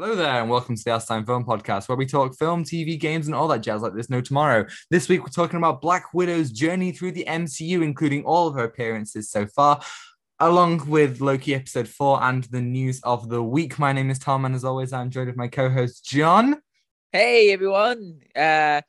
Hello there, and welcome to the Outatime Film Podcast, where we talk film, TV, games, and all that jazz like there's no tomorrow. This week, we're talking about Black Widow's journey through the MCU, including all of her appearances so far, along with Loki episode four and the news of the week. My name is Tom, and as always, I'm joined with my co-host John. Hey everyone! Uh,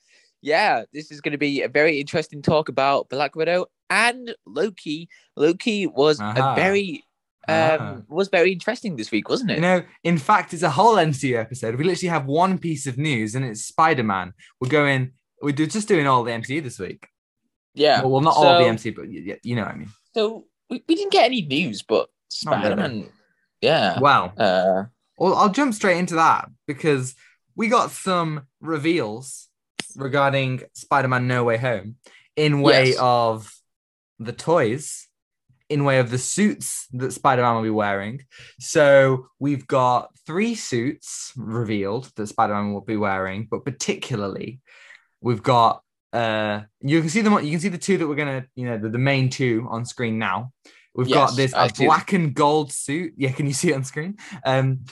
yeah, this is going to be a very interesting talk about Black Widow and Loki. Loki was Aha. a very Ah. um was very interesting this week, wasn't it? You know, in fact, it's a whole MCU episode. We literally have one piece of news, and it's Spider-Man. We're going, we're just doing all the MCU this week. yeah. Well, well, not all of the So- MCU, but you know what I mean. So we, we didn't get any news, but Spider Man. Yeah. Well, Uh, Well, I'll jump straight into that because we got some reveals regarding Spider-Man No Way Home in way Yes. of the toys, in way of the suits that Spider-Man will be wearing. So we've got three suits revealed that Spider-Man will be wearing, but particularly we've got uh you can see them you can see the two that we're gonna you know the, the main two on screen now we've got this I a see. black and gold suit yeah can you see it on screen um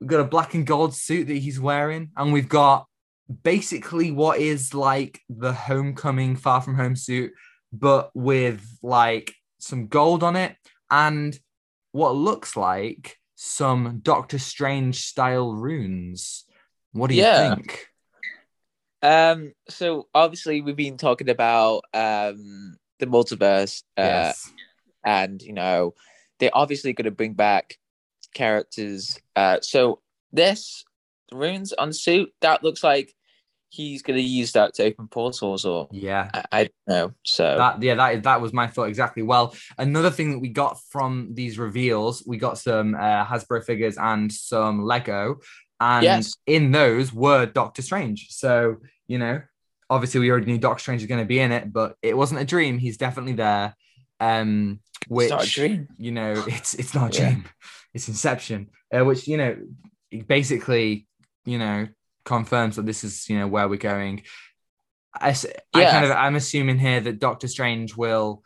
we've got a black and gold suit that he's wearing and we've got basically what is like the homecoming far from home suit but with like some gold on it and what looks like some doctor strange style runes what do you Yeah. think um. So obviously we've been talking about um the multiverse. Uh, yes and you know they're obviously going to bring back characters uh so this runes on suit that looks like he's going to use that to open portals or yeah. I, I don't know so. That yeah that that was my thought exactly. Well another thing that we got from these reveals we got some uh, hasbro figures and some lego and Yes. in those were doctor strange. So you know obviously we already knew doctor strange is going to be in it but it wasn't a dream. He's definitely there um which it's not a dream. you know it's it's not a Yeah. dream. It's inception uh, which you know basically you know confirms that this is you know where we're going. I Yeah. kind of i'm assuming here that doctor strange will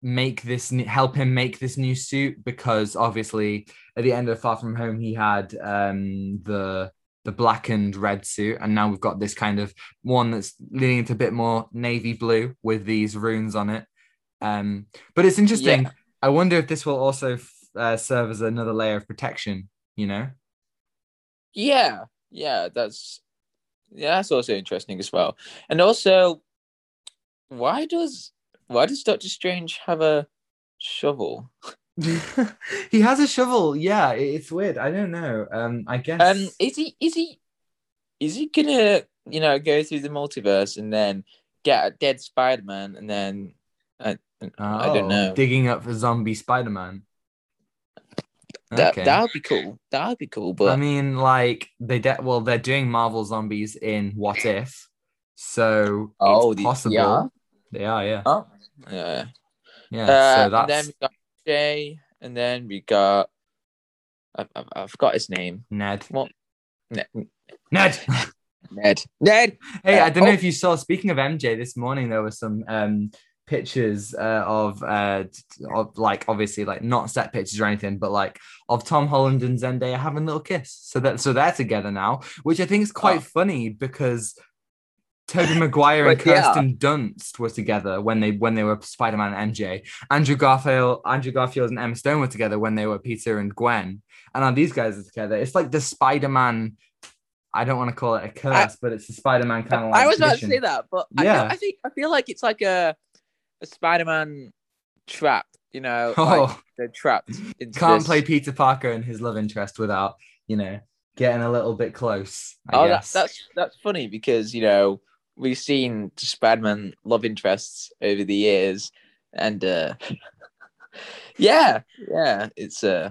make this help him make this new suit because obviously at the end of far from home he had um the the black and red suit. And now we've got this kind of one that's leaning into a bit more navy blue with these runes on it. Um but it's interesting. Yeah. i wonder if this will also uh, serve as another layer of protection you know? Yeah yeah that's yeah that's also interesting as well. And also why does why does doctor strange have a shovel? He has a shovel. Yeah it's weird. I don't know. Um i guess Um, is he is he is he gonna you know go through the multiverse and then get a dead Spider Man and then I I don't Oh, know. digging up for zombie spider-man that Okay. that would be cool. That would be cool. But I mean, like they de- well, they're doing Marvel zombies in What If, so Oh, it's possible. yeah? They are, yeah, oh yeah, yeah. uh, so and then we got Jay, and then we got I, I, I forgot his name. Ned. What? Ned. Ned. Ned. Ned. hey, Uh, I don't know oh. if you saw. Speaking of MJ, this morning there was some um pictures uh, of uh of like obviously like not set pictures or anything, but like of Tom Holland and Zendaya having a little kiss. So that so they're together now, which I think is quite Oh. funny because Tobey Maguire and yeah. Kirsten Dunst were together when they when they were Spider-Man and MJ. Andrew Garfield, Andrew Garfield and Emma Stone were together when they were Peter and Gwen. And now these guys are together. It's like the Spider-Man. I don't want to call it a curse, but it's the Spider-Man kind of like. I was about to say that, but I, Yeah. feel, I think I feel like it's like a a Spider Man trap. You know, Oh. like they're trapped. Can't this- play Peter Parker and his love interest without, you know, getting a little bit close. I oh, that, that's that's funny because you know we've seen Spider-Man love interests over the years, and uh yeah, yeah, it's uh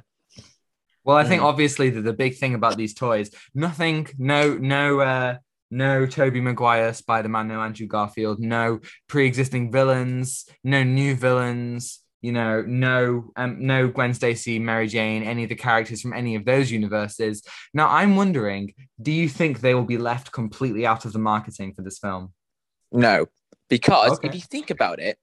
Well, I think obviously that the big thing about these toys, nothing, no, no, uh, no Tobey Maguire, Spider-Man, no Andrew Garfield, no pre-existing villains, no new villains, you know, no, um, no Gwen Stacy, Mary Jane, any of the characters from any of those universes. Now, I'm wondering, do you think they will be left completely out of the marketing for this film? no, because Okay. if you think about it,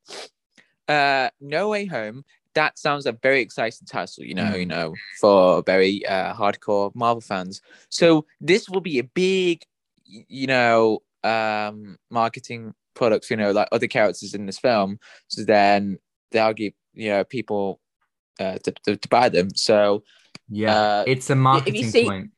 uh, No Way Home that sounds a very exciting title, you know, Mm. you know, for very uh, hardcore Marvel fans. So this will be a big, you know, um, marketing products, you know, like other characters in this film. So then they'll give you know people uh, to, to, to buy them. So Yeah, uh, it's a marketing see- point.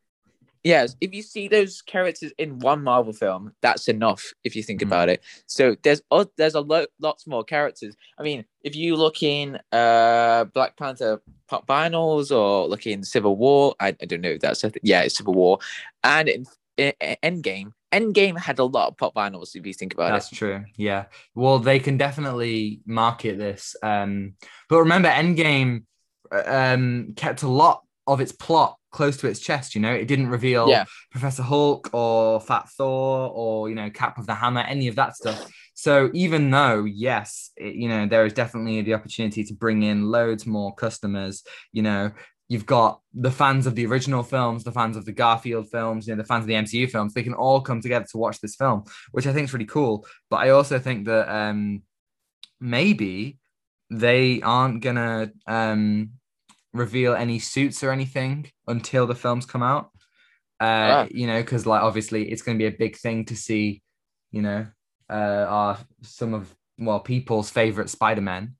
yes, if you see those characters in one Marvel film, that's enough. If you think Mm. about it, so there's o- there's a lot lots more characters. I mean, if you look in uh Black Panther pop vinyls or look in Civil War, I, I don't know if that's a th- yeah, it's Civil War, and in, Endgame, Endgame had a lot of pop vinyls. If you think about That's it, That's true. Yeah. Well, they can definitely market this. Um, but remember, Endgame uh, um, kept a lot of its plot close to its chest. You know, it didn't reveal Yeah. Professor Hulk or Fat Thor or you know Cap of the Hammer, any of that stuff. So even though, yes, it, you know, there is definitely the opportunity to bring in loads more customers. You know, you've got the fans of the original films, the fans of the Garfield films, you know, the fans of the MCU films. They can all come together to watch this film, which I think is really cool. But I also think that um, maybe they aren't gonna um, reveal any suits or anything until the films come out. Uh, Ah. You know, because like obviously it's going to be a big thing to see. You know, uh, are some of well people's favorite Spider Man,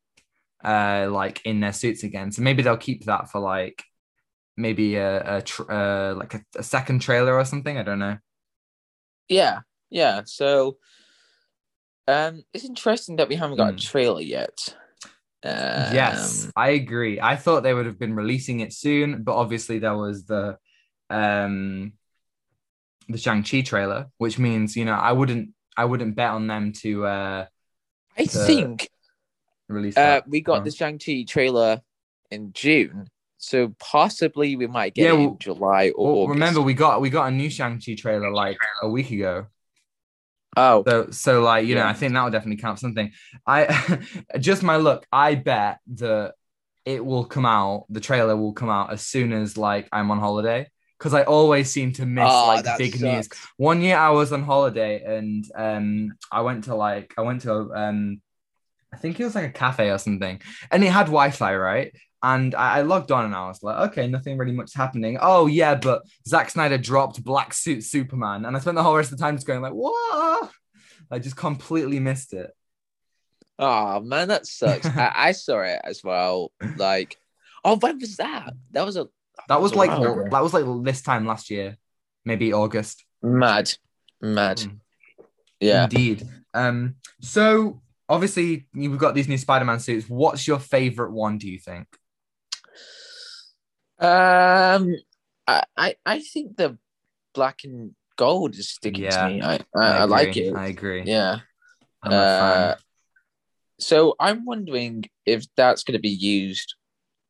uh, like in their suits again. So maybe they'll keep that for like maybe a, a tr- uh, like a, a second trailer or something. I don't know. yeah, yeah. So, um, it's interesting that we haven't got Hmm. a trailer yet. Um, yes, I agree. I thought they would have been releasing it soon, but obviously there was the um the Shang-Chi trailer, which means, you know, I wouldn't I wouldn't bet on them to uh I the- think release uh, we got Uh, the Shang-Chi trailer in June, so possibly we might get Yeah, well- in July or well, remember we got we got a new Shang-Chi trailer like a week ago. Oh, So so like, you know, I think that would definitely count something. I just my look, I bet that it will come out, the trailer will come out as soon as like I'm on holiday. Because I always seem to miss Oh, like big news. one year I was on holiday and um I went to like I went to um I think it was like a cafe or something and it had Wi-Fi right and I, I logged on and I was like okay nothing really much happening oh yeah but Zack Snyder dropped Black Suit Superman and I spent the whole rest of the time just going like what I just completely missed it Oh man, that sucks. I, I saw it as well. Like, oh, when was that? That was a that was like ago. that was like this time last year maybe August mad, mad. Mm. Yeah. Indeed. Um, so obviously you've got these new Spider-Man suits. What's your favorite one, do you think? Um, I, I, I think the black and gold is sticking Yeah, to me. I, I, I, like it. I agree. yeah. I'm Uh. So I'm wondering if that's going to be used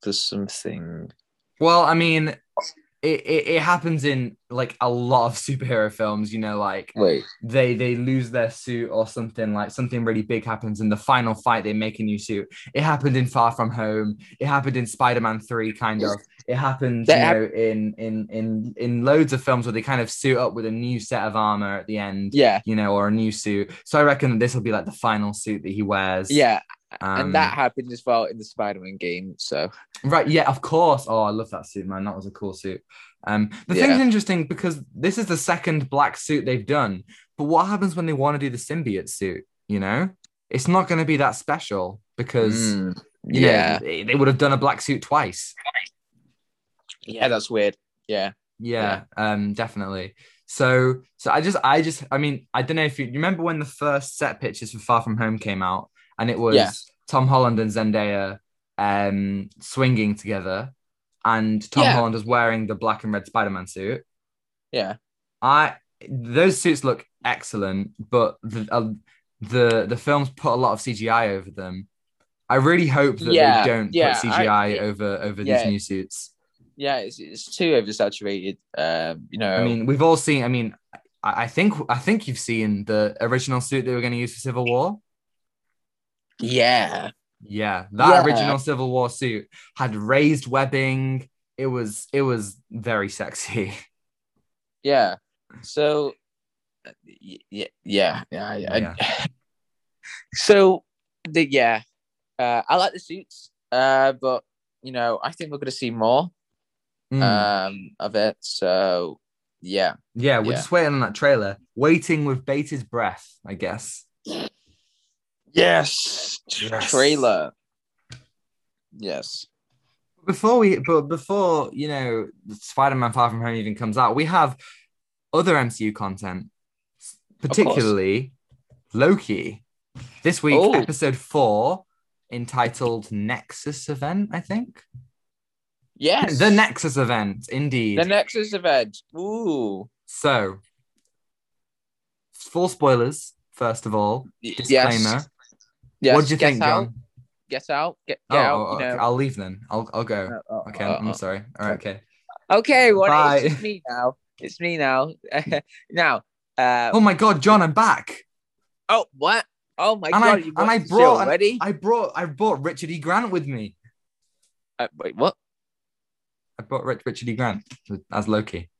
for something. Well, I mean, it, it, it happens in like a lot of superhero films, you know, like Wait. they they lose their suit or something like something really big happens in the final fight they make a new suit it happened in far from home it happened in spider-man 3 kind of it happened you That hap- know in in in in loads of films where they kind of suit up with a new set of armor at the end Yeah. you know or a new suit so i reckon that this will be like the final suit that he wears Yeah. Um, and that happened as well in the Spider-Man game. So Right, yeah, of course. Oh, I love that suit, man. That was a cool suit. Um, the Yeah. thing's interesting because this is the second black suit they've done. But what happens when they want to do the symbiote suit? You know, it's not going to be that special because Mm, you know, yeah, they, would have done a black suit twice. yeah, that's weird. Yeah. Yeah, um, definitely. So, so I just, I just, I mean, I don't know if you, you remember when the first set pictures for Far From Home came out, and it was Yeah. Tom Holland and Zendaya um swinging together, and Tom Yeah. Holland was wearing the black and red Spider Man suit. Yeah. I those suits look excellent, but the uh, the the films put a lot of CGI over them. I really hope that Yeah, they don't yeah, put I- CGI over over yeah. these new suits. Yeah, it's, it's too oversaturated. Um, you know, I mean, we've all seen. I mean, I, I think I think you've seen the original suit they were going to use for Civil War. Yeah, Yeah, that Yeah. original Civil War suit had raised webbing. It was it was very sexy. yeah. So, uh, yeah, yeah, yeah. I- Yeah. so, the yeah, uh, I like the suits. uh, but you know, I think we're going to see more Mm. um of it. So yeah, yeah, we're yeah. just waiting on that trailer, waiting with bated breath, I guess. Yes, Yes. trailer. Yes. Before we, but before you know, Spider-Man: Far From Home even comes out, we have other MCU content, particularly Loki. This week, Oh. episode four, entitled Nexus Event, I think. Yes. The Nexus Event, indeed. The Nexus event. Ooh. so, full spoilers. First of all, disclaimer. Yes. What do you think, out, John? Get out. Get, Oh, get out. oh, you okay, know. I'll leave then. I'll I'll go. Uh, uh, Okay, uh, I'm sorry. All right, okay. Okay, well, Bye. it's me now. It's me now. now, uh, Oh my God, John, I'm back. oh, what? Oh my And god, I- you and I watched the show brought already? I brought I brought Richard E. Grant with me. Uh, wait, what? I brought Rich, Richard E. Grant as Loki.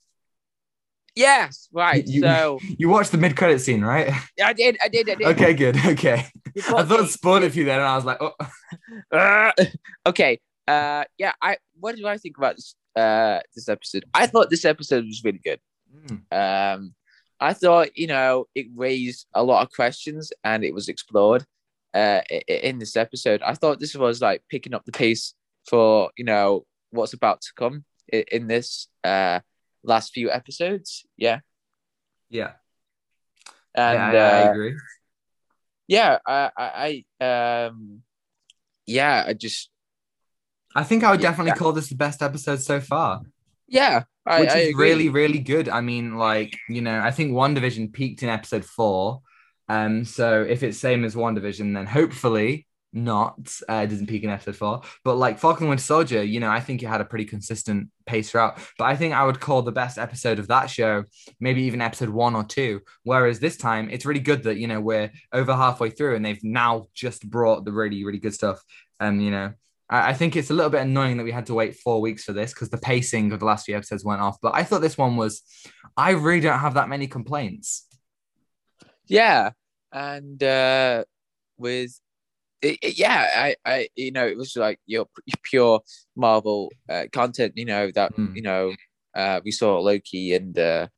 Yes, right. You- so You watched the mid credit scene, right? I did, I did, I did. Okay, good. Okay. I thought it spoiled it for you then, and I was like, oh, Uh, okay. Uh, yeah. I. What do I think about this? Uh, this episode. I thought this episode was really good. mm, Um, I thought you know it raised a lot of questions and it was explored. Uh, in this episode, I thought this was like picking up the pace for you know what's about to come i- in this uh last few episodes. Yeah, yeah. and yeah, I, I uh, agree. yeah, I, I, um, yeah, I just, I think I would yeah. definitely call this the best episode so far, yeah, I, which is really, really good. I mean, like, you know, I think WandaVision peaked in episode four. Um, so if it's same as WandaVision, then hopefully not. Uh, doesn't peak in episode four. But like Falcon and Winter Soldier, you know, I think it had a pretty consistent pace throughout. But I think I would call the best episode of that show maybe even episode one or two. Whereas this time, it's really good that you know we're over halfway through and they've now just brought the really, really good stuff. Um, you know. I I think it's a little bit annoying that we had to wait four weeks for this because the pacing of the last few episodes went off. But I thought this one was, I really don't have that many complaints. Yeah, and uh, with it, it- yeah, I, I, you know, it was like your pure Marvel uh, content. You know that Mm. you know uh, we saw Loki and uh,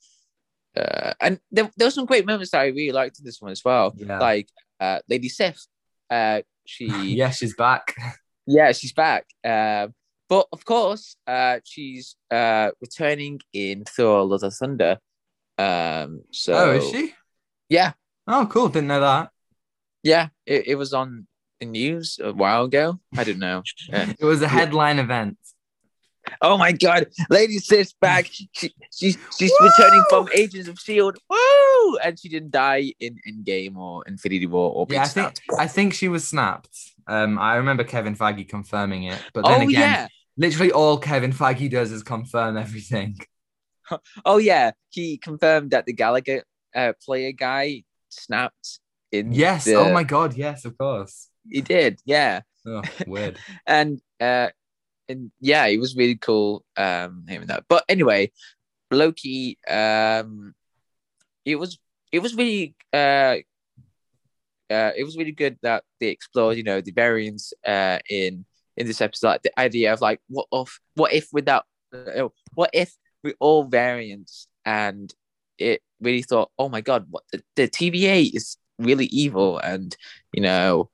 uh, and there, there were some great moments that I really liked in this one as well. Yeah. Like uh, Lady Sif, uh, she yeah, she's back. yeah, she's back. Um, but of course, uh, she's uh, returning in Thor: Love of Thunder. Um, so oh, is she? Yeah, Oh, cool. Didn't know that. yeah. It, it was on news a while ago. I don't know. Yeah. It was a headline event. Oh my God, Lady Sif's back. She, she's she's Woo! returning from Agents of Shield. Woo! And she didn't die in Endgame or Infinity War or Yeah, I think. I think she was snapped. Um, I remember Kevin Feige confirming it, but then Oh again, yeah, literally all Kevin Feige does is confirm everything. oh yeah. He confirmed that the Galaga uh, player guy snapped in. Yes. the- Oh my god. Yes, of course. He did. Yeah. Oh, weird. and uh and yeah it was really cool um hearing that but anyway loki um it was it was really uh uh it was really good that they explored you know the variants uh in in this episode like the idea of like what if what if without uh, what if we all variants and it really thought oh my god what the, the tva is really evil and you know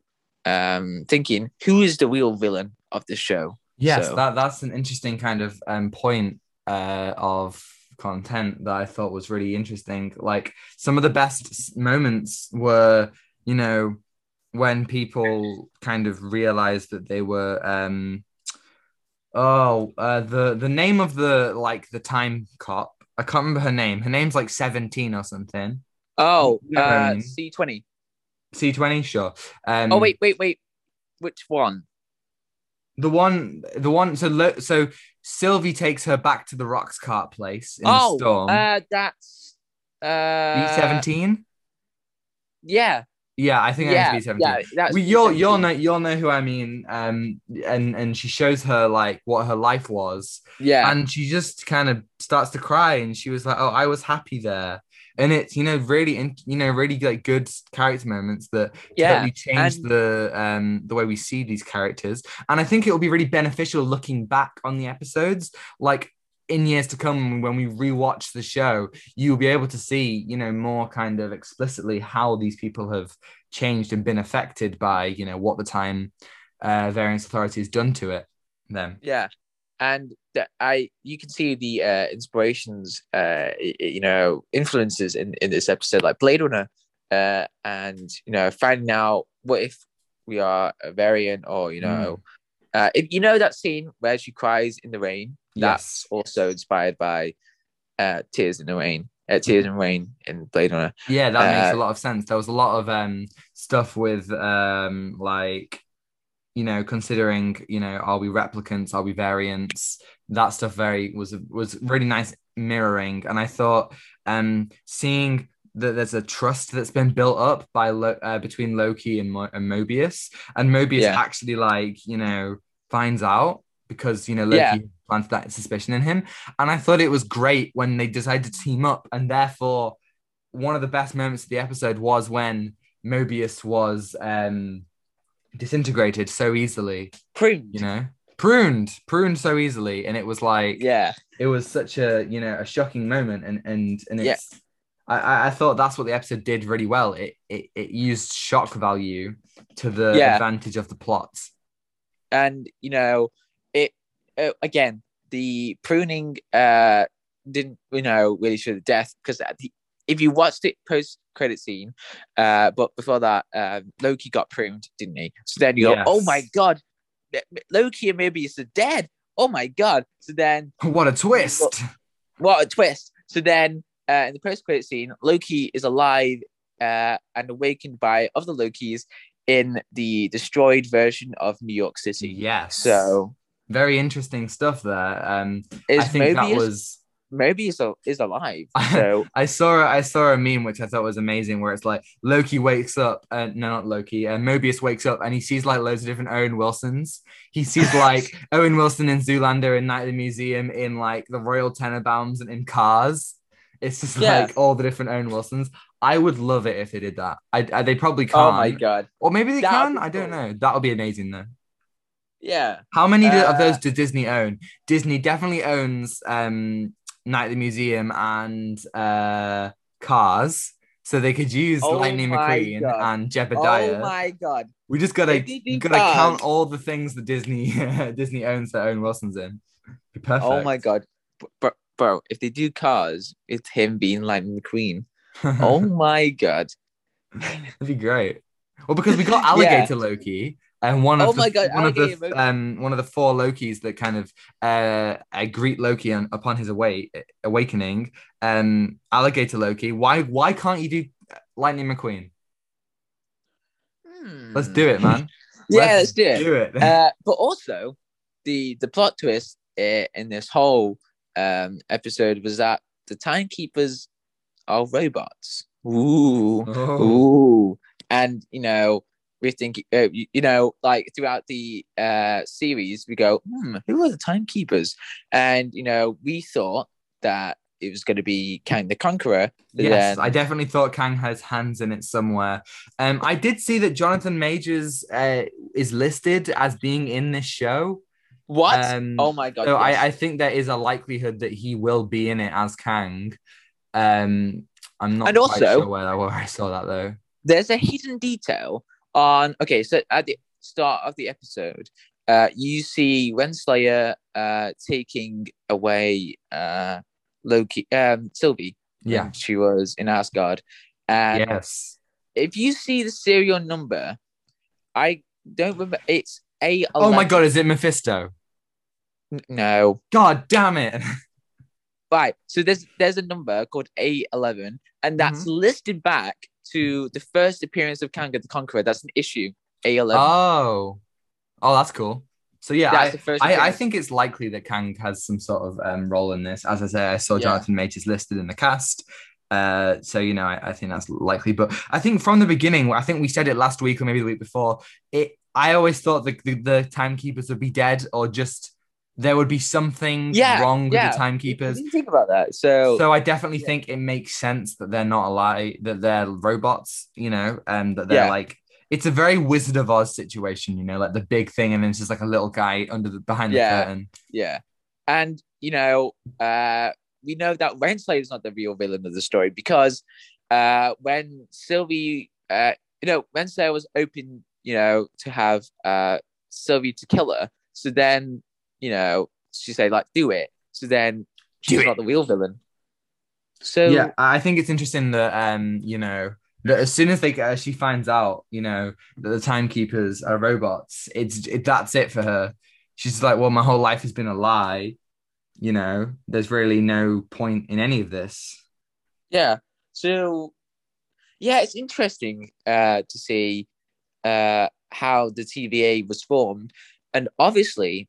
um thinking who is the real villain of the show Yes, So- that that's an interesting kind of um, point uh, of content that I thought was really interesting. Like some of the best moments were, you know, when people kind of realized that they were. Um, oh, uh, the the name of the like the time cop. I can't remember her name. Her name's like seventeen or something. oh You know what I uh mean. C20 sure. Um, oh wait wait wait which one The one, the one. So, lo- so Sylvie takes her back to the Roxxcart place in oh the storm. uh that's uh B seventeen. yeah Yeah, I think yeah, NXP 17. yeah, that's you'll you'll know you'll know who I mean. Um, and and she shows her like what her life was, Yeah, and she just kind of starts to cry, and she was like, "Oh, I was happy there." And it's you know really in, you know really like good character moments that yeah, totally change and- the um the way we see these characters, and I think it will be really beneficial looking back on the episodes, like in years to come when we rewatch the show, you'll be able to see you know more kind of explicitly how these people have changed and been affected by you know what the time uh, variance authority has done to it. Them. yeah, and I you can see the uh, inspirations, uh, you know, influences in in this episode, like Blade Runner, uh, and you know, finding out what if we are a variant, or you know, uh, if you know that scene where she cries in the rain, that's Yes. also inspired by uh, Tears in the Rain, uh, Tears in Rain in Blade Runner. Yeah, that makes Uh, a lot of sense. There was a lot of um stuff with um like you know considering you know are we replicants? Are we variants? That stuff very was was really nice mirroring. And I thought um seeing that there's a trust that's been built up by Lo- uh, between Loki and, Mo- and Mobius and Mobius Yeah. actually like you know finds out because you know Loki Yeah. plants that suspicion in him. And I thought it was great when they decided to team up. And therefore one of the best moments of the episode was when Mobius was um disintegrated so easily, Pruned. you know, pruned, pruned so easily, and it was like Yeah, it was such a you know a shocking moment, and and and Yeah. it's. I- I, I thought that's what the episode did really well. It, it it used shock value to the Yeah. advantage of the plots. and you know it uh, again the pruning uh didn't you know really show the death because if you watched it post credit scene uh but before that uh loki got pruned didn't he so then you go oh my god loki and Mobius are dead oh my god so then What a twist! what a twist so then uh in the post credit scene loki is alive uh and awakened by other lokis in the destroyed version of new york city Yes. so very interesting stuff there. Um, is I think Mobius that was. Mobius al- is alive. So I saw I saw a meme which I thought was amazing where it's like Loki wakes up uh, no not Loki and Mobius wakes up and he sees like loads of different Owen Wilsons. He sees like Owen Wilson in Zoolander in Night at the Museum in like the Royal Tenenbaums and in Cars. It's just Yeah. like all the different Owen Wilsons. I would love it if they did that. I, I they probably can't. oh my god, Or maybe they That would can. I don't cool. know. That would be amazing though. yeah, How many do- of Uh, those does Disney own? Disney definitely owns um, Night at the Museum and uh, Cars, so they could use Oh Lightning McQueen God. and Jedediah. oh my god, we just gotta gotta Cars- count all the things that Disney Disney owns that Owen Wilson's in. Be perfect. oh my god, bro, bro, if they do Cars, it's him being Lightning McQueen. Oh my god, That'd be great. Well, because we got Alligator Loki, and one of Oh the, God, one of the um one of the four Lokis that kind of uh, uh greet Loki on, upon his away awakening. Um, Alligator Loki. Why why can't you do Lightning McQueen? Let's do it, man. Yeah, let's do it. Do it. uh, but also, the the plot twist uh, in this whole um, episode was that the timekeepers are robots. Ooh. Oh. Ooh, and you know, we think, uh, you, you know, like throughout the uh, series, we go, hmm, who are the timekeepers? And you know, we thought that it was going to be Kang the Conqueror. Yes, then- I definitely thought Kang has hands in it somewhere. Um, I did see that Jonathan Majors uh, is listed as being in this show. what? Um, oh my god! So yes. I, I think there is a likelihood that he will be in it as Kang. Um, I'm not And also- sure where, where I saw that though. there's a hidden detail on. Okay, so at the start of the episode, uh, you see Renslayer uh taking away uh Loki, um, Sylvie. Yeah. she was in Asgard, and yes. if you see the serial number, I don't remember. It's A. Oh my god, is it Mephisto? No, God damn it. right. So there's there's a number called A eleven, and that's Mm-hmm. listed back to the first appearance of Kang the Conqueror. That's an issue. A eleven. Oh. Oh, that's cool. So yeah, That's I, the first I, I think it's likely that Kang has some sort of um, role in this. As I say, I saw Yeah. Jonathan Majors listed in the cast. Uh, so you know, I, I think that's likely. But I think from the beginning, I think we said it last week or maybe the week before. It I always thought the the, the timekeepers would be dead or just there would be something Yeah, wrong with yeah. the timekeepers. didn't think about that. So, So I definitely Yeah. think it makes sense that they're not alive, that they're robots, you know, and that they're like it's a very Wizard of Oz situation, you know, like the big thing, and then it's just like a little guy under the behind the curtain. yeah, and you know, uh, we know that Renslayer is not the real villain of the story because uh, when Sylvie, uh, you know, Renslayer was open, you know, to have uh Sylvie to kill her. So then, you know, she said like, "Do it." So then she's Do not it. the real villain. So yeah, I think it's interesting that um, you know, that as soon as they uh, she finds out, you know, that the timekeepers are robots, it's it, that's it for her. She's like, well, my whole life has been a lie. You know, there's really no point in any of this. Yeah. So yeah, it's interesting uh to see uh how the TVA was formed. And obviously,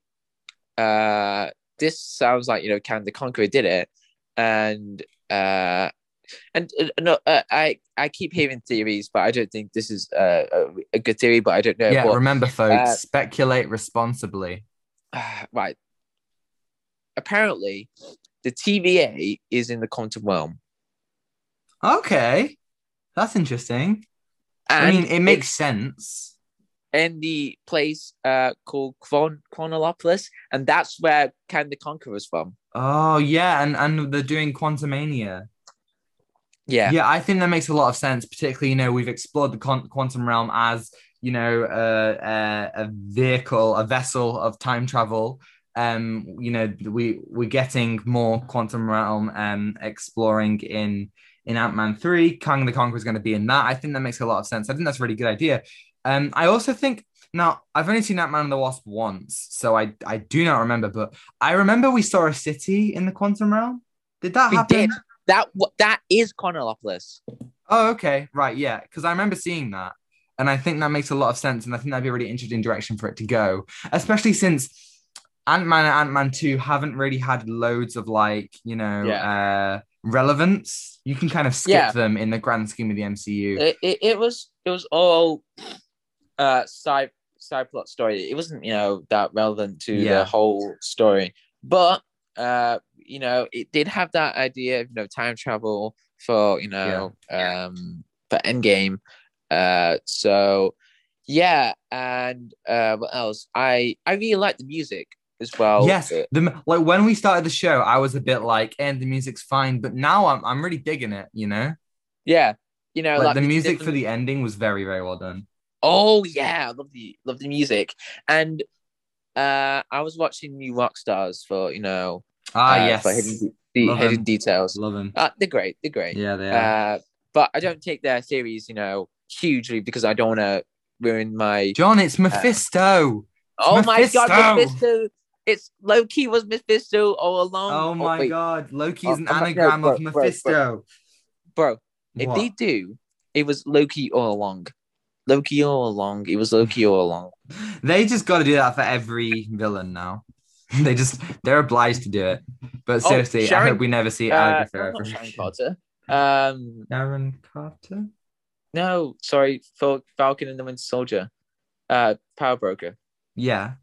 uh this sounds like you know Kang the Conqueror did it. And uh and uh, no, uh, I I keep hearing theories, but I don't think this is uh, a, a good theory. But I don't know. yeah, what, remember, folks, uh, speculate responsibly. right. Apparently, the TVA is in the quantum realm. Okay, that's interesting. I mean, it makes sense. In the place uh called Chron- Chronolopolis, and that's where Kang the Conqueror is from. Oh yeah, and and they're doing Quantumania. Yeah, Yeah, I think that makes a lot of sense. Particularly, you know, we've explored the con- quantum realm as you know uh, uh, a vehicle, a vessel of time travel. Um, you know, we we're getting more quantum realm um exploring in in Ant Man three. Kang the Conqueror is going to be in that. I think that makes a lot of sense. I think that's a really good idea. Um, I also think now I've only seen Ant Man and the Wasp once, so I I do not remember, but I remember we saw a city in the quantum realm. Did that We happen? did. that that is Chronolopolis. Oh, okay, right, yeah, because I remember seeing that, and I think that makes a lot of sense, and I think that'd be a really interesting direction for it to go, especially since Ant Man and Ant Man Two haven't really had loads of like you know uh, relevance. You can kind of skip Yeah. them in the grand scheme of the MCU. It, it, it was it was all uh side side plot story. It wasn't you know that relevant to Yeah. the whole story, but uh you know it did have that idea of you know time travel for you know um for Endgame. Uh, so yeah, and uh, what else? I I really like the music as well. yes, the like when we started the show, I was a bit like, and the music's fine, but now I'm I'm really digging it. You know, yeah. You know, like the the music for the ending was very very well done. Oh yeah, I love the love the music. And uh I was watching New Rockstars for you know Ah, uh, yes, for hidden, de- hidden details. love them. Uh, they're great. They're great. Yeah, they are. Uh, but I don't take their theories, you know, hugely because I don't want to ruin my. John, it's Mephisto. oh my god, Mephisto! Mephisto! It's Loki was Mephisto all along. Oh my wait, god, Loki Oh, is an oh no, anagram bro, of bro, bro. Mephisto. bro! If they do, it was Loki all along. Loki all along. It was Loki all along. They just got to do that for every villain now. they just they're obliged to do it. But Oh, seriously, I hope we never see Uh, not Sharon Carter. Um, Aaron Carter. no, sorry, Fal- Falcon and the Winter Soldier. Uh, Power Broker. Yeah,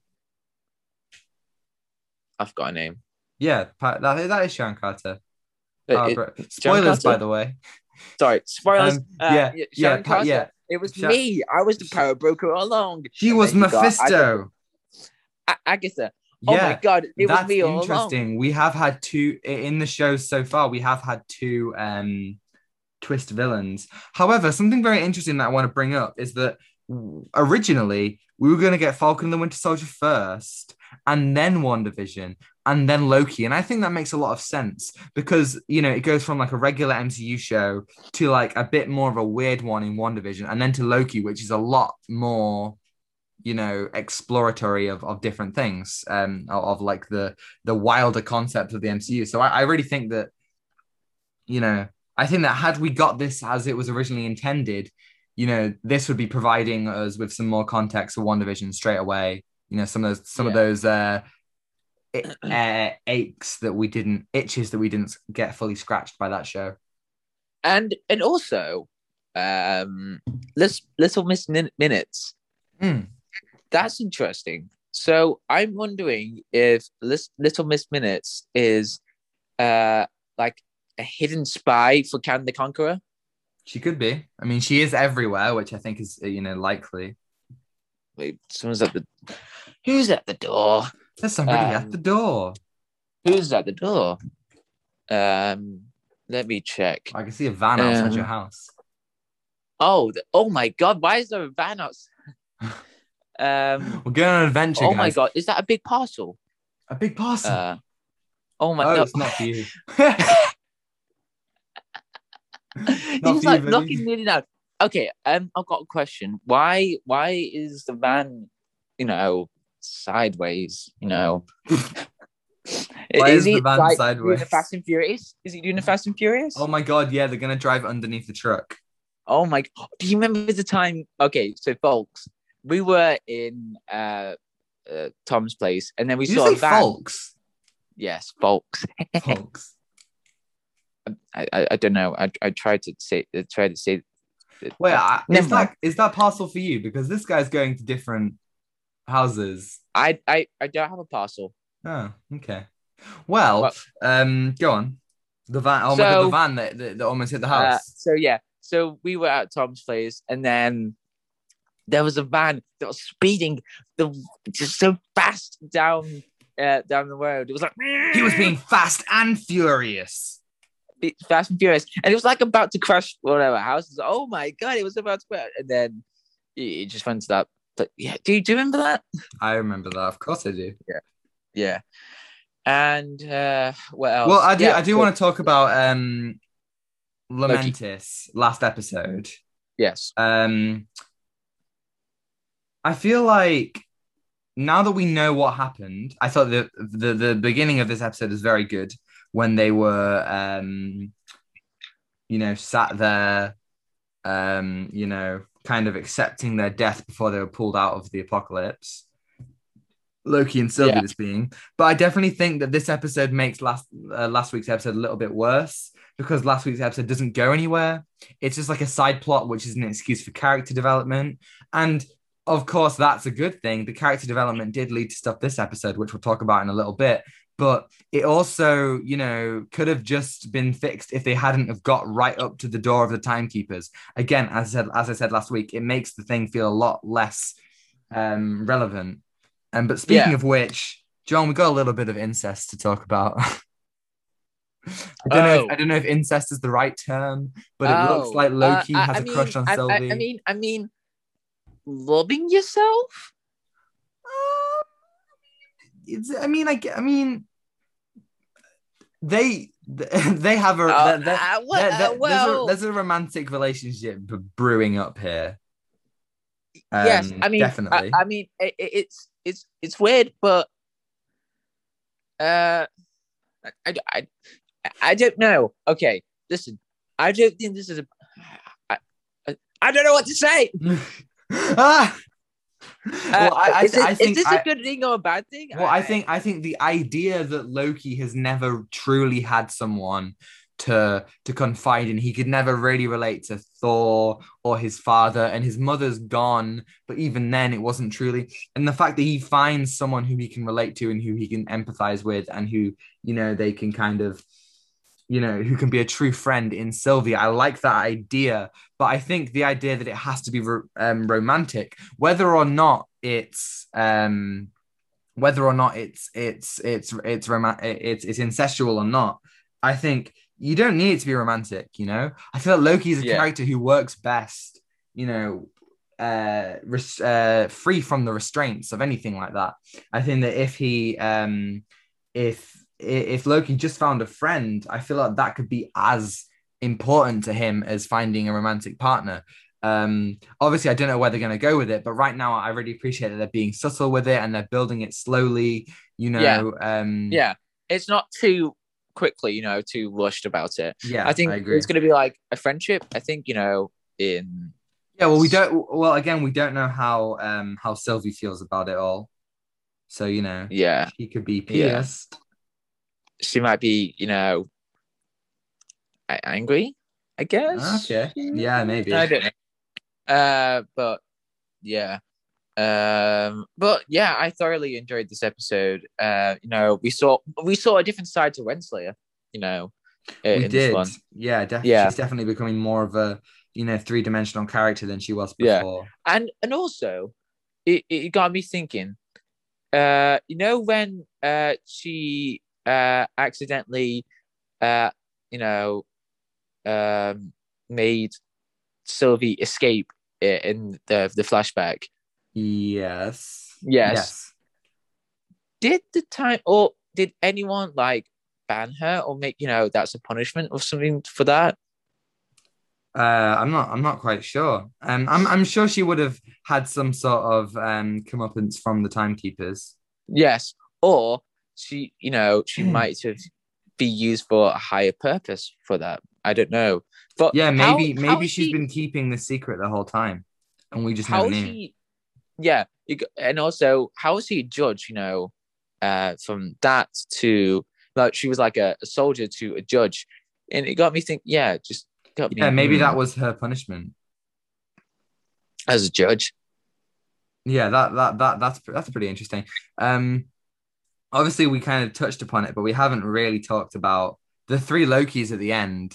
I've got a name. yeah, that, that is Sharon Carter. It- Oh, Spoilers, by Carter? the way. sorry, spoilers. Um, uh, yeah, yeah, Sharon Carter. yeah. It was Sha- me. I was the Power Broker all along. She And was got Mephisto. Ag- Agatha. Oh my god, it was me all along. interesting. We have had two in the shows so far. We have had two um twist villains. However, something very interesting that I want to bring up is that originally we were going to get Falcon and the Winter Soldier first, and then WandaVision, and then Loki. And I think that makes a lot of sense because you know it goes from like a regular MCU show to like a bit more of a weird one in WandaVision, and then to Loki, which is a lot more you know exploratory of, of different things um of, of like the the wilder concept of the mcu so I, I really think that you know i think that had we got this as it was originally intended you know this would be providing us with some more context for WandaVision straight away you know some of those some of those uh, i- uh aches that we didn't itches that we didn't get fully scratched by that show and and also, um, Little Miss Min- Minutes. Hmm. That's interesting. So I'm wondering if Lis- Little Miss Minutes is uh like a hidden spy for Kang the Conqueror. She could be. I mean, she is everywhere, which I think is you know likely. Wait, someone's at the. Who's at the door? There's somebody Um, at the door. Who's at the door? Um, let me check. I can see a van outside Um, your house. Oh, th- oh my God! Why is there a van outside? Um. We're going on an adventure. Oh my. God! Is that a big parcel? A big parcel. Uh. Oh my oh, God! it's not for you. Not was for you, like buddy. knocking nearly down. Okay, um, I've got a question. Why, why is the van, you know, sideways? You know, Why is the van doing the sideways? Fast and Furious? Is he doing the Fast and Furious? oh my god, yeah, they're gonna drive underneath the truck. Oh my! Do you remember the time? Okay, so folks, we were in uh, uh Tom's place, and then we Did saw you a say folks? Yes, folks. Folks. I, I, I don't know. I, I tried to say, I tried to say. Wait, I, is that is that parcel for you? Because this guy's going to different houses. I, I, I don't have a parcel. Oh, okay. Well, Well- um, go on. The van. Oh my god, the van that, that, that almost hit the Uh, house. so yeah, so we were at Tom's place, and then there was a van that was speeding the just so fast down uh, down the road. It was like he was being fast and furious. Fast and furious, and it was like about to crash whatever house. It was oh my god, it was about to crash, and then it, just went to that. But yeah, do you, do you remember that? I remember that. Of course, I do. Yeah. Yeah. And uh, what else? Well, I do. Yeah, I do want to talk about um, Lamentis last episode. Yes. Um, I feel like now that we know what happened, I thought the the the beginning of this episode is very good when they were, um, you know, sat there, um, you know, kind of accepting their death before they were pulled out of the apocalypse. Loki and Sylvie Yeah. this being, but I definitely think that this episode makes last uh, last week's episode a little bit worse because last week's episode doesn't go anywhere. It's just like a side plot, which is an excuse for character development. And of course, that's a good thing. The character development did lead to stuff this episode, which we'll talk about in a little bit. But it also, you know, could have just been fixed if they hadn't have got right up to the door of the timekeepers. Again, as I said, as I said last week, it makes the thing feel a lot less um, relevant. And but speaking Yeah. of which, John, we got a little bit of incest to talk about. I don't know. If, Oh. I don't know if incest is the right term, but it looks Oh, like Loki uh, I- has I a crush on I- I- Sylvie. I, mean, I mean, loving yourself. Um, it's, I mean, I, I mean, they they have a Uh, they- they- uh, well, there- uh, well, there's a there's a romantic relationship brewing up here. yes. Um, I mean, definitely. I, I mean, it- it's it's it's weird, but uh, I, I I don't know. Okay, listen, I don't think this is a. I, I, I don't know what to say. ah! well, I, I, is, it- I is think this I- a good thing or a bad thing? Well, I think I think the idea that Loki has never truly had someone to to confide in, he could never really relate to Thor or his father, and his mother's gone, but even then, it wasn't truly. And the fact that he finds someone who he can relate to and who he can empathize with, and who you know they can kind of you know, who can be a true friend in Sylvia. I like that idea, but I think the idea that it has to be ro- um, romantic, whether or not it's um, whether or not it's it's it's it's rom- it's it's incestual or not, I think you don't need it to be romantic. You know, I feel like Loki is a Yeah. character who works best. You know. Uh, res- uh, free from the restraints of anything like that. I think that if he, um, if if Loki just found a friend, I feel like that could be as important to him as finding a romantic partner. Um, obviously, I don't know where they're going to go with it, but right now, I really appreciate that they're being subtle with it and they're building it slowly. You know, Yeah. um, yeah, it's not too quickly, you know, too rushed about it. yeah, I think agree. it's going to be like a friendship. I think you know in yeah. Well, we don't. Well, again, we don't know how um how Sylvie feels about it all. So you know, yeah she could be Yeah. She might be you know angry. I guess. Okay. Yeah, maybe. I don't know. Uh, but yeah. Um, but yeah, I thoroughly enjoyed this episode. Uh, you know, we saw we saw a different side to Renslayer. You know, uh, we did. Yeah, definitely. Yeah. She's definitely becoming more of a you know three dimensional character than she was before. Yeah. and and also it, it got me thinking uh you know when uh she uh accidentally uh you know um made sylvie escape in the the flashback Yes. Yes. did the time or did anyone like ban her or make you know that's a punishment or something for that Uh, I'm not. I'm not quite sure. Um, I'm. I'm sure she would have had some sort of um comeuppance from the timekeepers. yes or she you know she Hmm. might have be used for a higher purpose for that i don't know but Yeah, maybe. how maybe is she's she- been keeping the secret the whole time, and we just how never knew. she yeah and also how is he judge you know uh from that to like she was like a, a soldier to a judge and it got me think yeah just got me Yeah, maybe hmm, that was her punishment. as a judge Yeah, that that that that's that's pretty interesting. Um, obviously we kind of touched upon it, but we haven't really talked about the three Lokis at the end.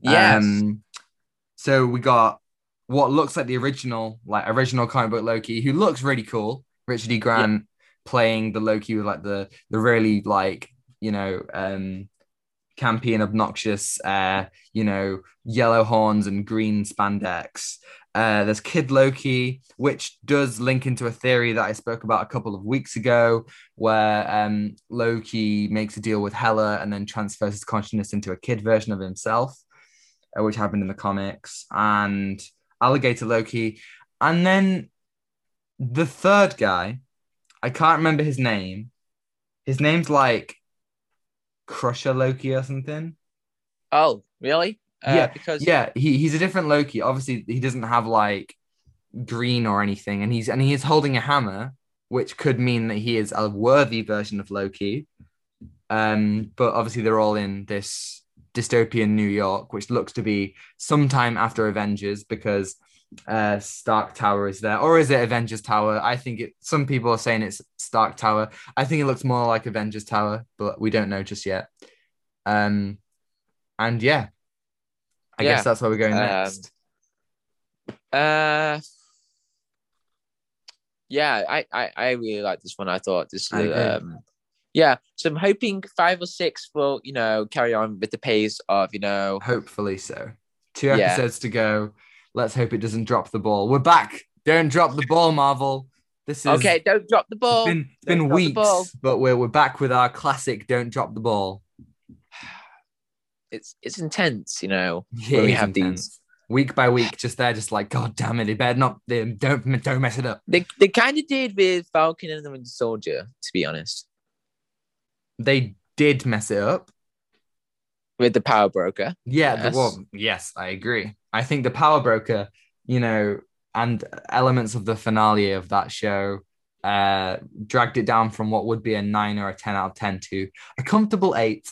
yes Um, so we got what looks like the original, like original comic book Loki, who looks really cool. Richard E. Grant playing the Loki with like the the really like you know um campy and obnoxious uh you know yellow horns and green spandex. Uh, there's Kid Loki, which does link into a theory that I spoke about a couple of weeks ago, where um, Loki makes a deal with Hela and then transfers his consciousness into a kid version of himself uh, which happened in the comics, and Alligator Loki. And then the third guy, I can't remember his name. His name's like Crusher Loki or something. oh really uh, Yeah, because Yeah, he, he's a different Loki. Obviously, he doesn't have like green or anything, and he's and he is holding a hammer, which could mean that he is a worthy version of Loki. Um, but obviously they're all in this dystopian New York, which looks to be sometime after Avengers because uh Stark Tower is there, or is it Avengers Tower? I think it. Some people are saying it's Stark Tower. I think it looks more like Avengers Tower, but we don't know just yet. Um, and yeah, I Yeah. guess that's where we're going Um, next. Uh, yeah, I, I, I really like this one. I thought this, I um, yeah. So I'm hoping five or six will, you know, carry on with the pace of, you know, Hopefully so. Two Yeah. episodes to go. Let's hope it doesn't drop the ball. We're back. Don't drop the ball, Marvel. This is okay, don't drop the ball. been, it's been the ball. weeks, but we're we're back with our classic. Don't drop the ball. It's it's intense, you know. Yeah, we have intense. these. week by week, just there, just like God damn it, they better not. They don't don't mess it up. They they kind of did with Falcon and the Winter Soldier, to be honest, They did mess it up. with the Power Broker. Yeah, Yes. the, well, yes, I agree. I think the Power Broker, you know, and elements of the finale of that show uh dragged it down from what would be a nine or a 10 out of 10 to a comfortable eight.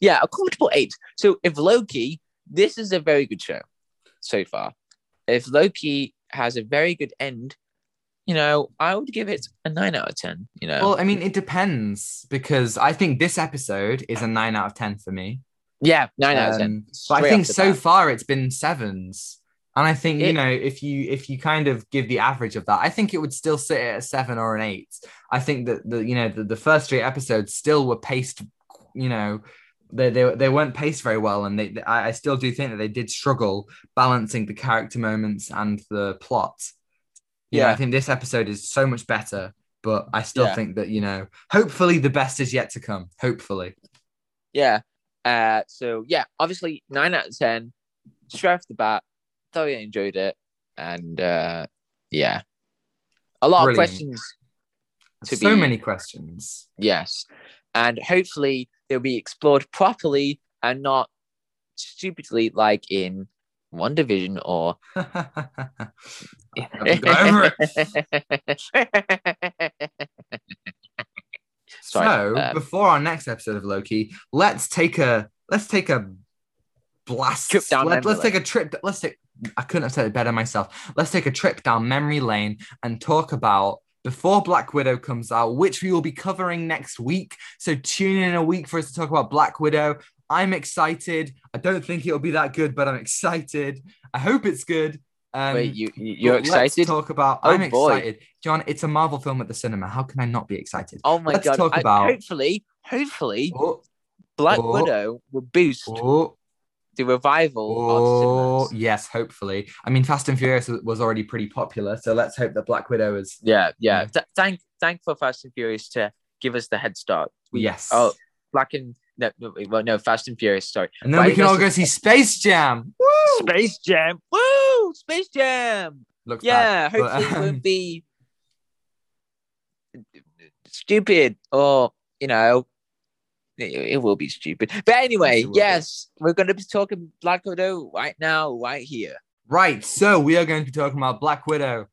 Yeah, a comfortable eight. So if Loki, this is a very good show so far. If Loki has a very good end, you know, I would give it a nine out of ten. You know, Well, I mean, it depends because I think this episode is a nine out of 10 for me. yeah, nine out of ten. Um, but I think so far it's been sevens. And I think, you know, if you if you kind of give the average of that, I think it would still sit at a seven or an eight. I think that the you know the, the first three episodes still were paced, you know, they they, they weren't paced very well, and they, I, I still do think that they did struggle balancing the character moments and the plot. You know, Yeah. I think this episode is so much better, but I still Yeah. think that you know, hopefully the best is yet to come. Hopefully, Yeah. Uh, so yeah, obviously nine out of ten. Straight off the bat, thoroughly enjoyed it, and uh, yeah, a lot Brilliant. of questions. To so be- many questions. Yes, and hopefully they'll be explored properly and not stupidly like in WandaVision or. Sorry, so um, before our next episode of Loki, let's take a let's take a blast. Trip down Let, us take a trip. Let's take. I couldn't have said it better myself. Let's take a trip down memory lane and talk about before Black Widow comes out, which we will be covering next week. So tune in a week for us to talk about Black Widow. I'm excited. I don't think it'll be that good, but I'm excited. I hope it's good. Um, Wait, you you- you're excited? talk about. Oh, I'm boy. excited, John. It's a Marvel film at the cinema. How can I not be excited? Oh my Let's god! talk I- about- hopefully, hopefully, Oh, Black Oh. Widow will boost oh, the revival oh, yes. Hopefully. I mean, Fast and Furious was- was already pretty popular, so let's hope that Black Widow is. Yeah, yeah. Yeah. Th- thank, thank for Fast and Furious to give us the head start. We- Yes. Oh, Black and no, no, well, no, Fast and Furious. Sorry, And then Right, we can all go see Space Jam. Woo! Space Jam. Woo! Space Jam. Looks Yeah, bad, but, hopefully it um, won't be stupid or you know it, it will be stupid. But anyway, Yes, yes, we're going to be talking Black Widow right now, right here. Right, so we are going to be talking about Black Widow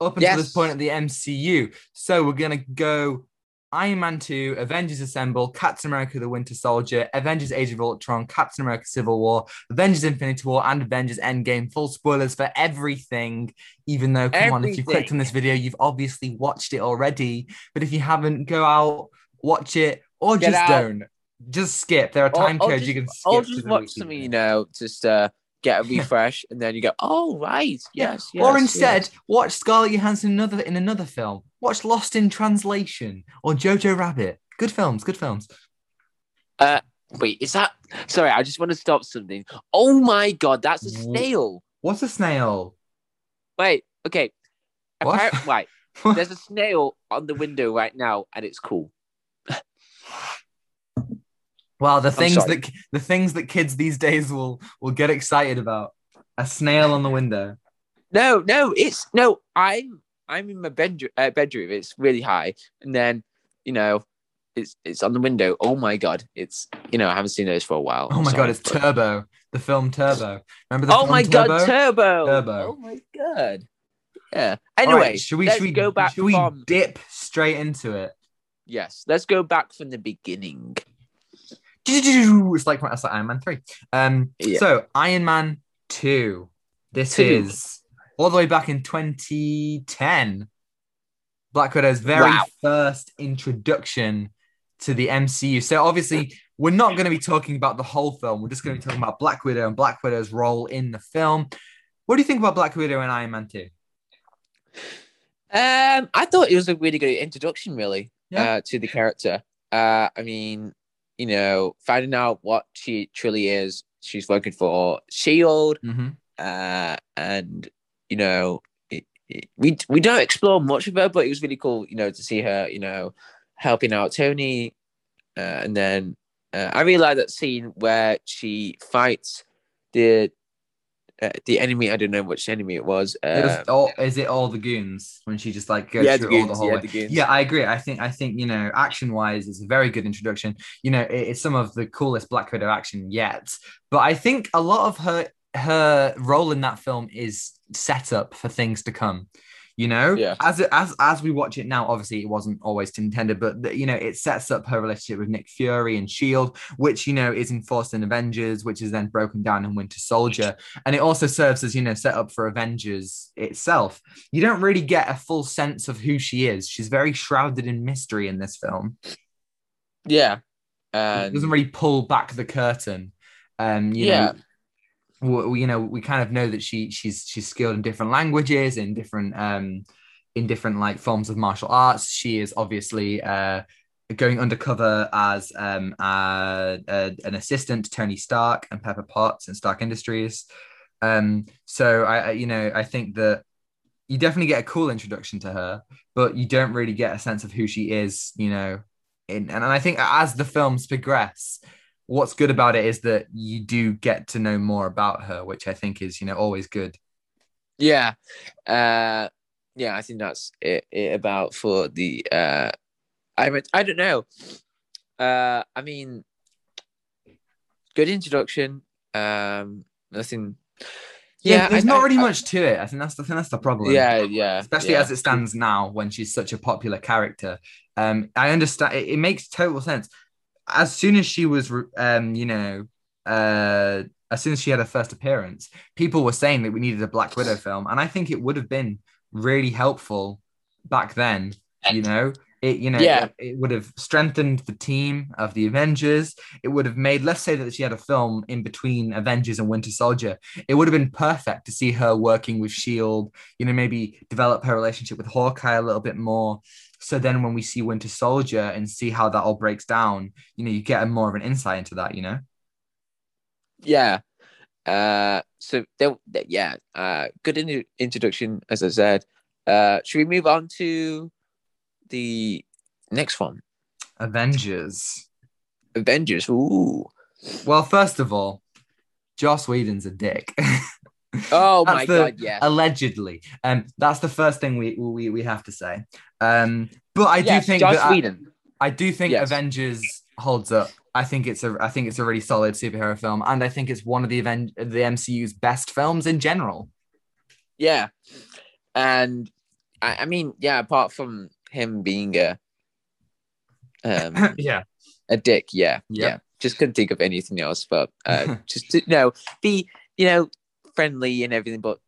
up until this point at the MCU. So we're going to go Iron Man 2, Avengers Assemble, Captain America the Winter Soldier, Avengers Age of Ultron, Captain America Civil War, Avengers Infinity War, and Avengers Endgame. Full spoilers for everything, even though, come on, if you clicked on this video, you've obviously watched it already. But if you haven't, go out, watch it, or Get just out. don't. Just skip. There are time or codes you just- can skip. Or just the watch some, you know, just uh, get a refresh, and then you go, "Oh, right, yes, yes." or instead, yes." watch Scarlett Johansson in another in another film. Watch Lost in Translation or Jojo Rabbit. Good films, good films. Uh, wait, is that? Sorry, I just want to stop something. Oh my god, that's a snail. What's a snail? Wait, okay. What? Appar- right, there's a snail on the window right now, and it's cool. Well, the things that the things that kids these days will will get excited about. A snail on the window. No, no, it's no. I'm I'm in my bedroom. Uh, bedroom. It's really high, and then you know, it's it's on the window. Oh my god, it's you know I haven't seen those for a while. Oh my sorry, god, it's but- Turbo, the film Turbo. Remember the Oh film my Turbo? god, Turbo. Turbo. Oh my god. Yeah. Anyway, right, should we let's should we go back should we from dip straight into it? Yes. Let's go back from the beginning. It's like it's like Iron Man 3. Um Yeah. so Iron Man 2. This Two. is all the way back in 2010. Black Widow's very Wow. first introduction to the MCU. So obviously we're not going to be talking about the whole film. We're just going to be talking about Black Widow and Black Widow's role in the film. What do you think about Black Widow and Iron Man 2? Um, I thought it was a really good introduction, really, Yeah. uh, to the character. Uh, I mean, you know, finding out what she truly is. She's working for Shield, Mm-hmm. uh, and you know, it, it- we we don't explore much of her, but it was really cool, you know, to see her, you know, helping out Tony, uh, and then uh, I really like that scene where she fights the uh, the enemy. I don't know which enemy it was. It was Uh, all, is it all the goons when she just like goes yeah, the through all the whole yeah, the goons. Yeah, I agree. I think I think you know, action wise, it's a very good introduction. You know, it- it's some of the coolest Black Widow action yet. But I think a lot of her her role in that film is set up for things to come. You know, Yeah. as it, as as we watch it now, obviously it wasn't always intended, but the, you know, it sets up her relationship with Nick Fury and Shield, which you know is enforced in Avengers, which is then broken down in Winter Soldier, and it also serves as you know set up for Avengers itself you don't really get a full sense of who she is. She's very shrouded in mystery in this film. yeah. It doesn't really pull back the curtain. Um, you Yeah. know, we, you know, we kind of know that she she's she's skilled in different languages, in different um, in different like forms of martial arts. She is obviously uh going undercover as um an assistant to Tony Stark and Pepper Potts and Stark Industries. Um, so I, I you know I think that you definitely get a cool introduction to her, but you don't really get a sense of who she is, you know. In, and I think as the films progress, what's good about it is that you do get to know more about her, which I think is, you know, always good. yeah. Uh yeah, I think that's it, it about for the uh I mean, I don't know. Uh I mean good introduction. Um nothing Yeah, there's I- not really I- much to it. I think that's the I think that's the problem. Yeah, yeah. especially yeah. as it stands now when she's such a popular character. Um, I understand it, it makes total sense. As soon as she was, um, you know, uh, as soon as she had her first appearance, people were saying that we needed a Black Widow film, and I think it would have been really helpful back then. You know, it you know Yeah. it, it would have strengthened the team of the Avengers. It would have made let's say that she had a film in between Avengers and Winter Soldier. It would have been perfect to see her working with Shield. You know, maybe develop her relationship with Hawkeye a little bit more. So then when we see Winter Soldier and see how that all breaks down, you know, you get a more of an insight into that. You know. Yeah. Uh, so there, there- yeah, uh, good in- introduction, as I said. Uh, should we move on to the next one, Avengers. Avengers? Ooh. Well, first of all, Joss Whedon's a dick. Oh That's my the- god, yeah. Allegedly. Um, that's the first thing we we, we have to say. Um, but I do think that I, Whedon. I do think Yes. Avengers holds up. I think it's a I think it's a really solid superhero film, and I think it's one of the event the MCU's best films in general. Yeah. And I, I mean, yeah, apart from him being a um yeah. a dick, yeah. Yep. Yeah. Just couldn't think of anything else, but uh just to, know, be, you know, friendly and everything, but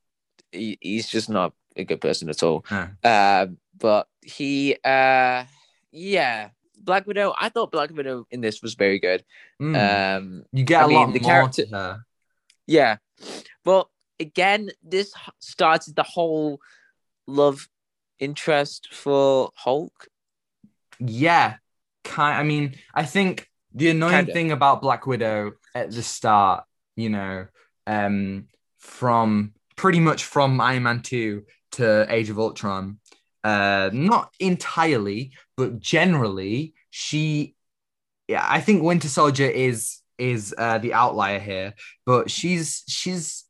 he, he's just not a good person at all. No. Um, but he, uh, yeah, Black Widow. I thought Black Widow in this was very good. Mm. Um, you get I a mean, lot the more character- to her. yeah, but again, this started the whole love interest for Hulk. Yeah, kind. I mean, I think the annoying Kinda. thing about Black Widow at the start, you know, um, from pretty much from Iron Man two to Age of Ultron, uh, not entirely, but generally, she, yeah, I think Winter Soldier is is uh, the outlier here, but she's she's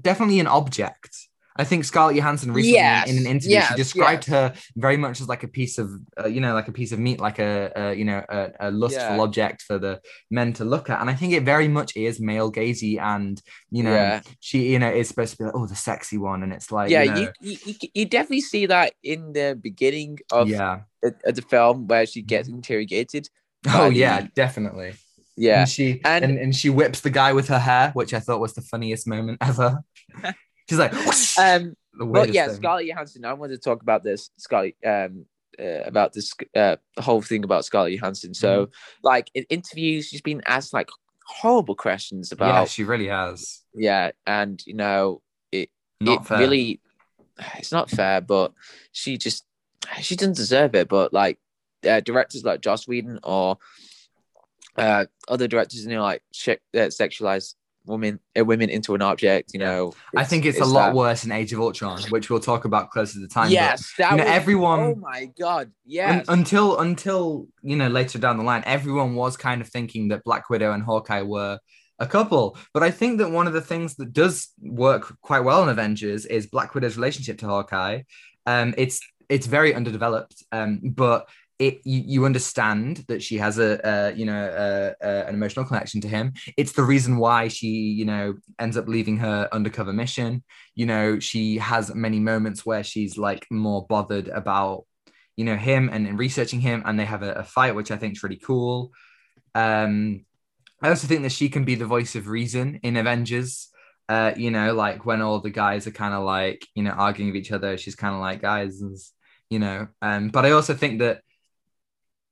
definitely an object. I think Scarlett Johansson recently Yes, in an interview yes, she described her very much as like a piece of uh, you know like a piece of meat like a, a you know a, a lustful Yeah. object for the men to look at. And i think it very much is male gazy and you know Yeah. she you know is supposed to be like oh the sexy one. And it's like yeah, you, know, you, you you definitely see that in the beginning of, yeah. of the film where she gets interrogated. oh yeah definitely. Yeah, and she and- and, and, she whips the guy with her hair which i thought was the funniest moment ever she's like whoosh, um, But yeah, thing. Scarlett Johansson. I wanted to talk about this, Scarlett, um, uh, about this, uh, whole thing about Scarlett Johansson. So, Mm-hmm. like in interviews, she's been asked like horrible questions about. yeah she really has yeah, and you know, it not it fair really, it's not fair, but she just she doesn't deserve it. But like uh, directors like Joss Whedon or uh, other directors, you know, like sh- uh, sexualize women uh, women into an object. You know, i think it's, a lot that- worse in age of ultron which we'll talk about closer to the time but- Yes, that you know, was, everyone- Oh my god! Un- Yes. until until you know later down the line everyone was kind of thinking that black widow and hawkeye were a couple but i think that one of the things that does work quite well in avengers is black widow's relationship to hawkeye um it's it's very underdeveloped um but it you, you understand that she has a, uh you know uh uh an emotional connection to him. It's the reason why she you know ends up leaving her undercover mission. You know she has many moments where she's like more bothered about you know him and, and researching him and they have a, a fight which i think is really cool. Um i also think that she can be the voice of reason in avengers. Uh you know like when all the guys are kind of like you know arguing with each other she's kind of like guys you know um but i also think that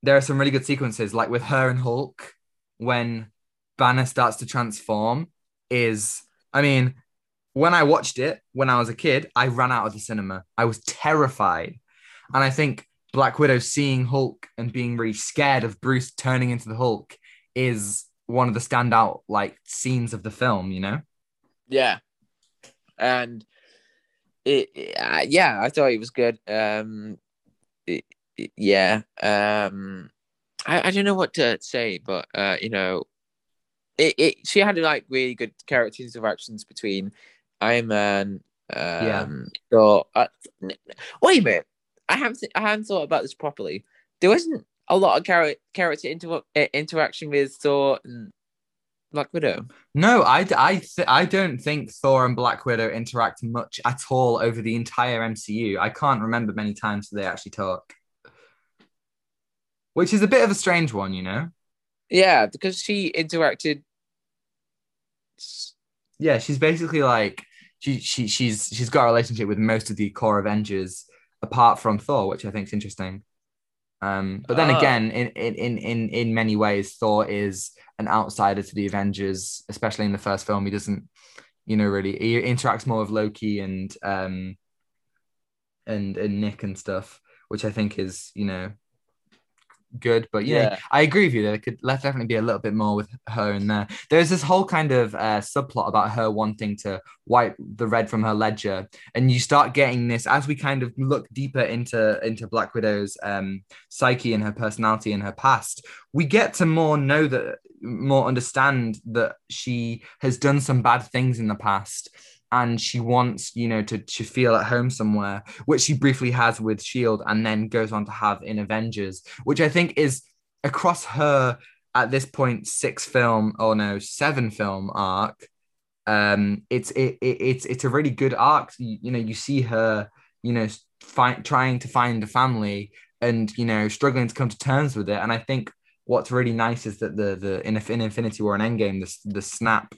there are some really good sequences like with her and hulk when banner starts to transform is i mean when i watched it when i was a kid i ran out of the cinema i was terrified and i think Black Widow seeing Hulk and being really scared of Bruce turning into the Hulk is one of the standout like scenes of the film, you know? yeah, and it, uh, yeah, I thought it was good. Um, yeah. Um, I, I don't know what to say, but uh, you know, it, it she had like really good character interactions between Iron Man. Um, Yeah. So, uh, wait a minute, I haven't I haven't thought about this properly. There wasn't a lot of char- character inter- interaction with Thor and Black Widow. No, I, I, th- I don't think Thor and Black Widow interact much at all over the entire MCU. I can't remember many times they actually talk, which is a bit of a strange one, you know? Yeah, because she interacted yeah, she's basically like she she she's she's got a relationship with most of the core Avengers apart from Thor, which I think is interesting. Um, but then Ah. again, in, in in in in many ways, Thor is an outsider to the Avengers, especially in the first film. He doesn't, you know, really he interacts more with Loki and um and and Nick and stuff, which I think is you know good. But yeah, Yeah. I agree with you. There could let's definitely be a little bit more with her in there. There's this whole kind of uh, subplot about her wanting to wipe the red from her ledger, and you start getting this as we kind of look deeper into into Black Widow's um, psyche and her personality and her past. We get to more know that more understand that she has done some bad things in the past. And she wants, you know, to, to feel at home somewhere, which she briefly has with Shield, and then goes on to have in Avengers, which I think is across her at this point six film or no seven film arc um it's it, it it's it's a really good arc. You, you know you see her you know find, trying to find a family and you know struggling to come to terms with it. And i think what's really nice is that the the in, in infinity war and endgame the, the snap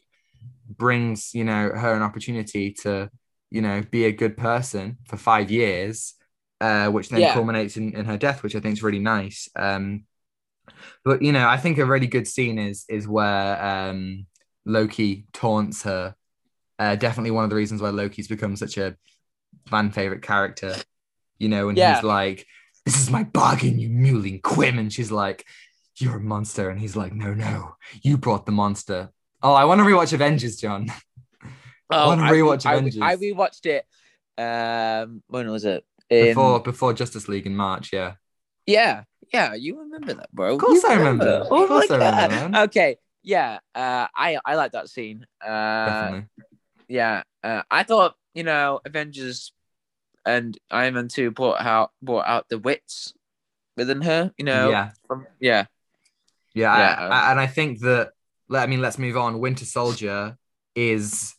brings you know her an opportunity to you know be a good person for five years uh which then Yeah. culminates in, in her death which i think is really nice. Um but you know i think a really good scene is is where um loki taunts her. Uh definitely one of the reasons why loki's become such a fan favorite character you know and Yeah. he's like this is my bargain you mewling quim. And she's like you're a monster. And he's like no no you brought the monster oh i want to rewatch avengers john Oh, I rewatch I, Avengers. I rewatched it. Um, when was it? In- before before justice league in march yeah Yeah, yeah, you remember that, bro. Of course You I remember. Oh Of course my I remember, God. Okay, yeah, uh, I I like that scene. Uh, definitely yeah, uh, I thought you know Avengers and Iron Man two brought out brought out the wits within her. You know, yeah from, yeah, Yeah, I- I, and I think that. Let- I mean, let's move on. Winter Soldier is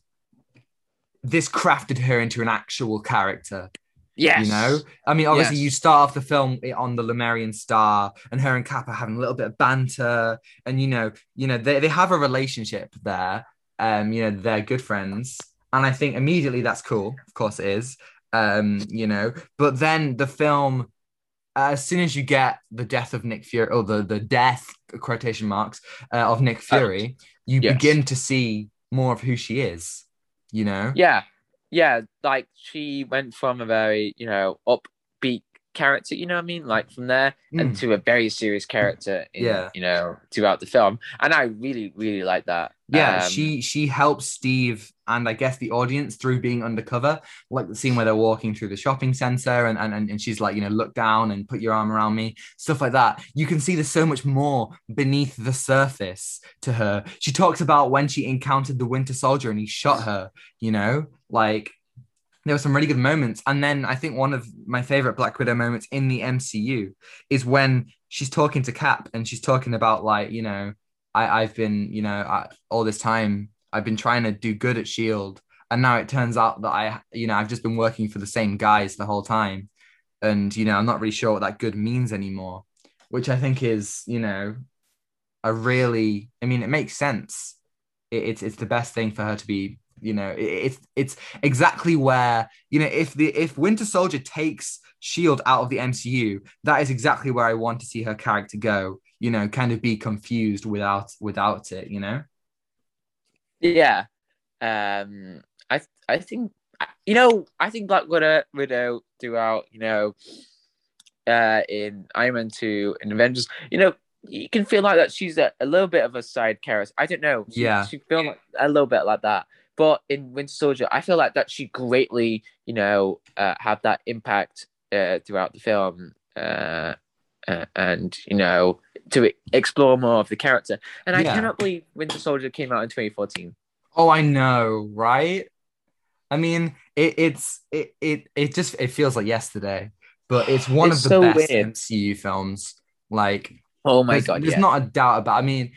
this crafted her into an actual character. yes, You know, I mean, obviously, Yes. you start off the film on the Lemurian Star, and her and Cap having a little bit of banter, and you know, you know, they, they have a relationship there. Um, you know, they're good friends, and I think immediately that's cool. Of course, it is. Um, you know, but then the film, as soon as you get the death of Nick Fury, or the the death quotation marks uh, of Nick Fury, you yes. begin to see more of who she is. You know, yeah, yeah. Like she went from a very you know upbeat character, you know what I mean, like from there, and Mm. to a very serious character. In, Yeah. you know, throughout the film, and I really really like that. Yeah, Um, she she helps Steve and I guess the audience through being undercover, like the scene where they're walking through the shopping center and and, and she's like, you know, look down and put your arm around me, stuff like that. You can see there's so much more beneath the surface to her. She talks about when she encountered the Winter Soldier and he shot her, you know, like there were some really good moments. And then I think one of my favorite Black Widow moments in the MCU is when she's talking to Cap and she's talking about like, you know, I, I've been, you know, I, all this time I've been trying to do good at Shield, and now it turns out that I, you know, I've just been working for the same guys the whole time, and you know, I'm not really sure what that good means anymore, which I think is, you know, a really, I mean, it makes sense. It, it's it's the best thing for her to be, you know, it, it's it's exactly where, you know, if the if Winter Soldier takes Shield out of the MCU, that is exactly where I want to see her character go you know kind of be confused without without it you know Yeah. Um I I think you know, I think Black Widow Widow throughout, you know, uh in Iron Man 2 and Avengers, you know, you can feel like that she's a, a little bit of a side character. I don't know. She, Yeah. She feel like a little bit like that. But in Winter Soldier, I feel like that she greatly, you know, uh, have that impact uh, throughout the film. Uh, uh, and you know to explore more of the character and i Yeah. cannot believe winter soldier came out in 2014 oh i know right i mean it, it's it, it it just it feels like yesterday but it's one It's of the so best weird. mcu films like oh my there's, god there's yeah. not a doubt about i mean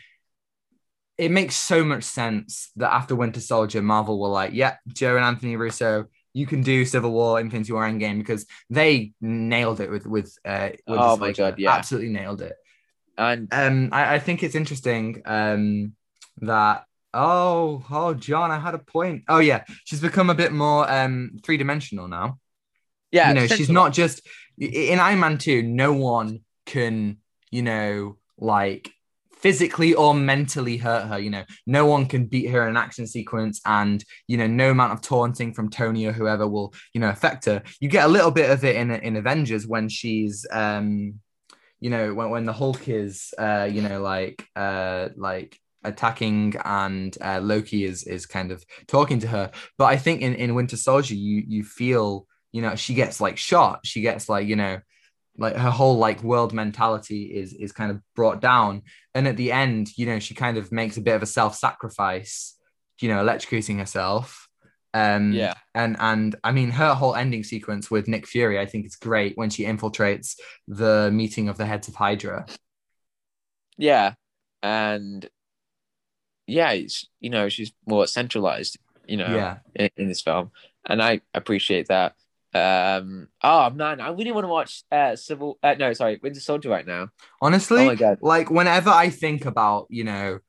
it makes so much sense that after winter soldier marvel were like yeah joe and anthony russo you can do Civil War, Infinity War, Endgame because they nailed it with with. Uh, Winter Oh my God, yeah. absolutely nailed it. And um I, I think it's interesting um that Oh, oh, John, I had a point. Oh yeah, she's become a bit more um three dimensional now. Yeah, you know, she's not just in Iron Man 2, no one can, you know, like physically or mentally hurt her. You know, no one can beat her in an action sequence, and you know, no amount of taunting from Tony or whoever will, you know, affect her. You get a little bit of it in in Avengers when she's um you know, when, when the Hulk is uh, you know, like uh like attacking and uh, Loki is is kind of talking to her. But I think in, in Winter Soldier, you you feel you know she gets like shot. She gets like you know like her whole like world mentality is is kind of brought down. And at the end you know she kind of makes a bit of a self-sacrifice you know electrocuting herself um Yeah. and and i mean her whole ending sequence with nick fury i think is great when she infiltrates the meeting of the heads of hydra Yeah, and yeah, it's you know she's more centralized, you know, yeah in, in this film, and I appreciate that. Um, oh man, I really want to watch uh Civil. Uh, no, sorry, Winter Soldier right now. honestly Oh my god, like whenever I think about, you know,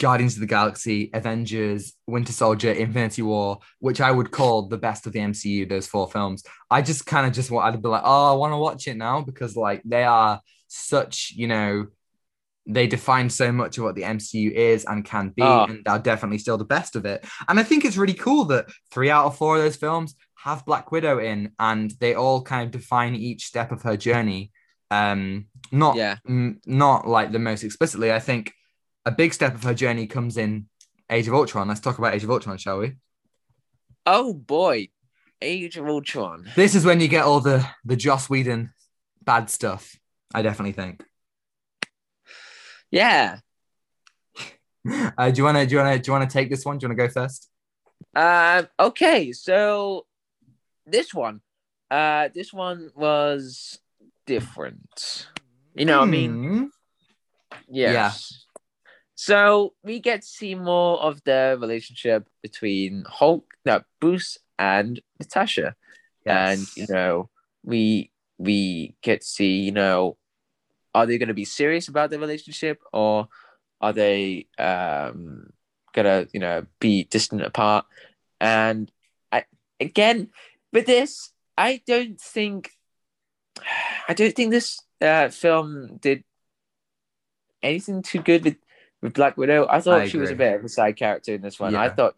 Guardians of the Galaxy, Avengers, Winter Soldier, Infinity War, which I would call the best of the MCU, those four films, I just kind of just want to be like, oh, I want to watch it now because like they are such, you know, they define so much of what the MCU is and can be, Oh. and are definitely still the best of it. And I think it's really cool that three out of four of those films have Black Widow in, and they all kind of define each step of her journey. Um, not Yeah. m- not like the most explicitly. I think a big step of her journey comes in Age of Ultron. Let's talk about Age of Ultron, shall we? oh boy, Age of Ultron. This is when you get all the the Joss Whedon bad stuff. I definitely think. Yeah. Uh, do you want to do you want to do you want to take this one? Do you want to go first? Um. Okay. So this one, uh, this one was different. You know, what I mean, Hmm. yes. So we get to see more of the relationship between Hulk, no, Bruce and Natasha, and you know, we we get to see, you know, are they going to be serious about the relationship or are they um gonna you know be distant apart? And I again with this, I don't think I don't think this uh, film did anything too good with with Black Widow. I thought I she was a bit of a side character in this one. I thought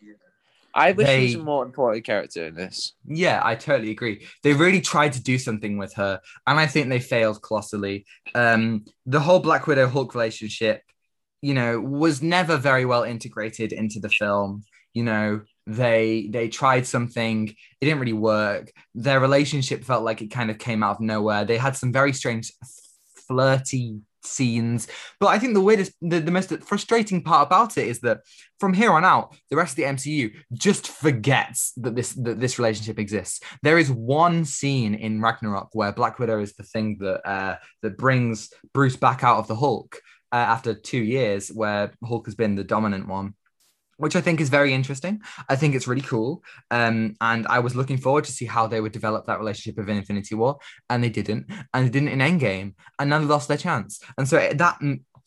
I wish she was a more important character in this. Yeah, I totally agree. They really tried to do something with her, and I think they failed colossally. Um, the whole Black Widow Hulk relationship, you know, was never very well integrated into the film. You know, they they tried something, it didn't really work. Their relationship felt like it kind of came out of nowhere. They had some very strange, flirty scenes, but I think the weirdest, the, the most frustrating part about it is that from here on out, the rest of the MCU just forgets that this that this relationship exists. There is one scene in Ragnarok where Black Widow is the thing that uh, that brings Bruce back out of the Hulk uh, after two years, where Hulk has been the dominant one. Which I think is very interesting. I think it's really cool, um, and I was looking forward to see how they would develop that relationship of Infinity War, and they didn't, and they didn't in Endgame, and none of lost their chance. And so that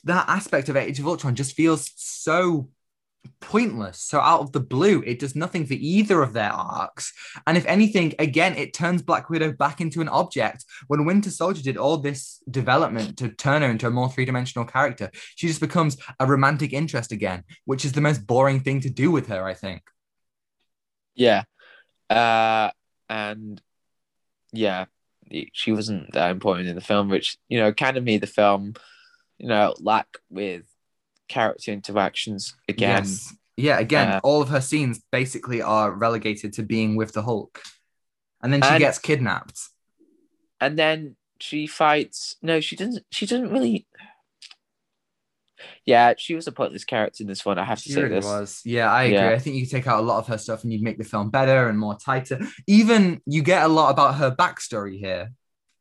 that aspect of Age of Ultron just feels so pointless. So out of the blue, it does nothing for either of their arcs. And if anything, again, it turns Black Widow back into an object. When Winter Soldier did all this development to turn her into a more three-dimensional character, she just becomes a romantic interest again, which is the most boring thing to do with her, I think. Yeah. Uh, and yeah, she wasn't that important in the film, which, you know, kind of made the film, you know, lack with character interactions again. Yes. Yeah, again, Uh, all of her scenes basically are relegated to being with the Hulk. And then she And- gets kidnapped. And then she fights. No, she doesn't. She doesn't really. Yeah, she was a pointless character in this one. I have to She say really this. was. Yeah, I agree. Yeah. I think you could take out a lot of her stuff and you'd make the film better and more tighter. Even you get a lot about her backstory here.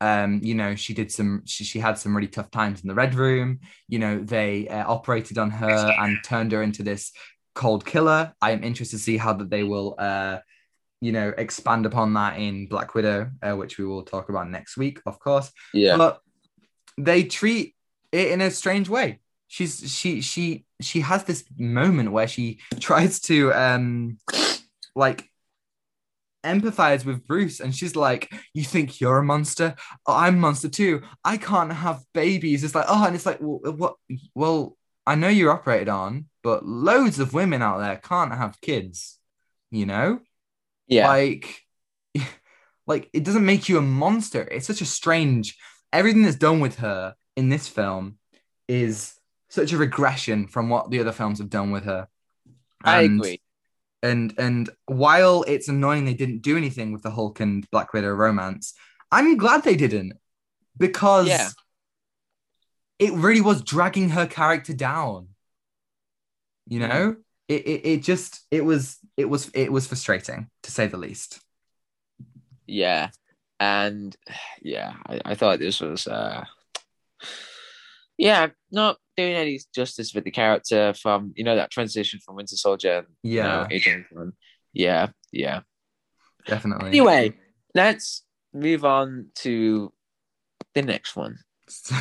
Um, you know, she did some. She, she had some really tough times in the Red Room. You know, they uh, operated on her and turned her into this cold killer. I am interested to see how that they will, uh, you know, expand upon that in Black Widow, uh, which we will talk about next week, of course Yeah. but they treat it in a strange way. she's she she she has this moment where she tries to um like empathize with Bruce and she's like you think you're a monster? Oh, I'm a monster too. I can't have babies. It's like oh and it's like well, what well I know you're operated on but loads of women out there can't have kids you know? Yeah. like like it doesn't make you a monster. It's such a strange everything that's done with her in this film is such a regression from what the other films have done with her. I agree. And and while it's annoying they didn't do anything with the hulk and black widow romance i'm glad they didn't because Yeah. it really was dragging her character down you know it, it, it just it was it was it was frustrating to say the least Yeah. And yeah, I, I thought this was uh yeah, not doing any justice with the character from you know that transition from Winter Soldier, you yeah know, Age. Yeah, yeah. definitely Anyway, let's move on to the next one.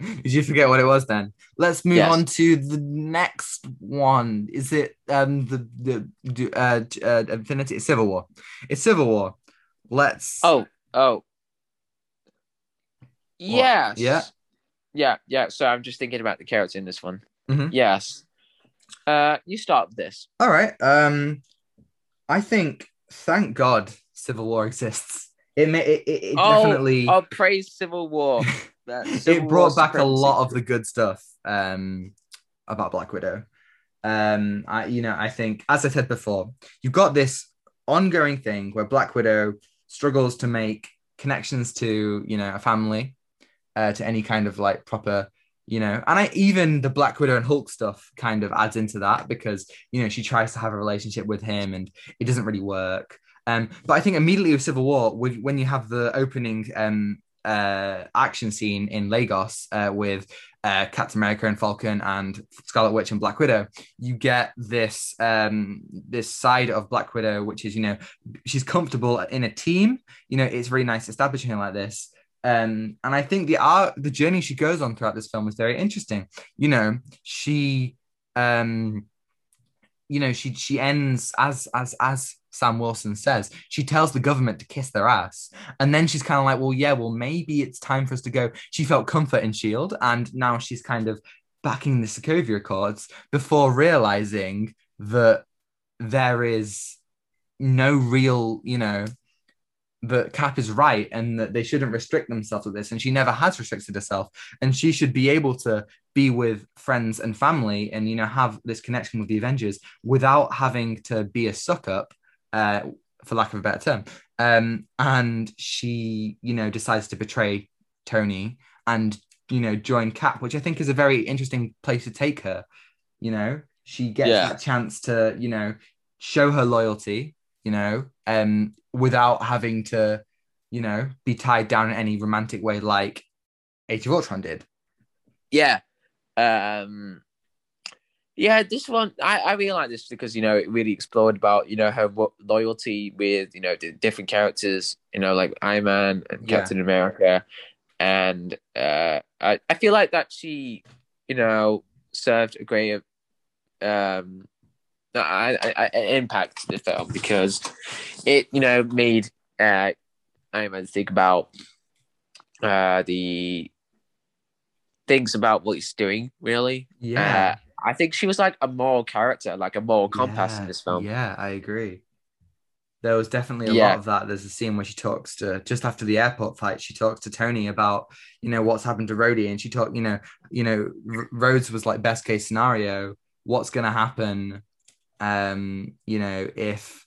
Did you forget what it was then? Let's move Yes. on to the next one. Is it um the the uh, uh Infinity Civil War? It's Civil War. Let's Oh, oh. Yes. Yeah. Yeah, yeah. So I'm just thinking about the carrots in this one. Mhm. Yes. Uh you start with this. all right. Um I think thank God Civil War exists. It may it, it, it Oh, definitely Oh, praise Civil War. That Civil it brought War back a lot of the good stuff um about Black Widow. Um I you know, I think as I said before, you've got this ongoing thing where Black Widow struggles to make connections to, you know, a family, uh to any kind of like proper you know, and I even the Black Widow and Hulk stuff kind of adds into that because you know she tries to have a relationship with him and it doesn't really work. Um, but I think immediately with Civil War, when you have the opening um, uh, action scene in Lagos uh, with uh, Captain America and Falcon and Scarlet Witch and Black Widow, you get this um, this side of Black Widow, which is you know she's comfortable in a team. You know, it's really nice establishing her like this. Um, and I think the art, the journey she goes on throughout this film is very interesting. You know, she, um, you know, she she ends as as as Sam Wilson says, she tells the government to kiss their ass, and then she's kind of like, well, yeah, well, maybe it's time for us to go. She felt comfort in Shield, and now she's kind of backing the Sokovia Accords before realizing that there is no real, you know, that Cap is right and that they shouldn't restrict themselves with this. And she never has restricted herself. And she should be able to be with friends and family and, you know, have this connection with the Avengers without having to be a suck up, uh, for lack of a better term. Um, and she, you know, decides to betray Tony and, you know, join Cap, which I think is a very interesting place to take her. You know, she gets Yeah. that chance to, you know, show her loyalty, you know, um, without having to, you know, be tied down in any romantic way like Age of Ultron did. Yeah. Um yeah, this one I, I really like this because you know it really explored about you know her loyalty with you know the different characters you know like Iron Man and Yeah. Captain America, and uh, I I feel like that she you know served a great um I, I, I impact to the film because it you know made uh Iron Man think about uh the things about what he's doing really Yeah. uh, I think she was like a moral character, like a moral compass in this film. Yeah, I agree. There was definitely a Yeah. lot of that. There's a scene where she talks to just after the airport fight. She talks to Tony about you know what's happened to Rhodey, and she talked you know you know R- Rhodes was like best case scenario. What's gonna happen? Um, you know if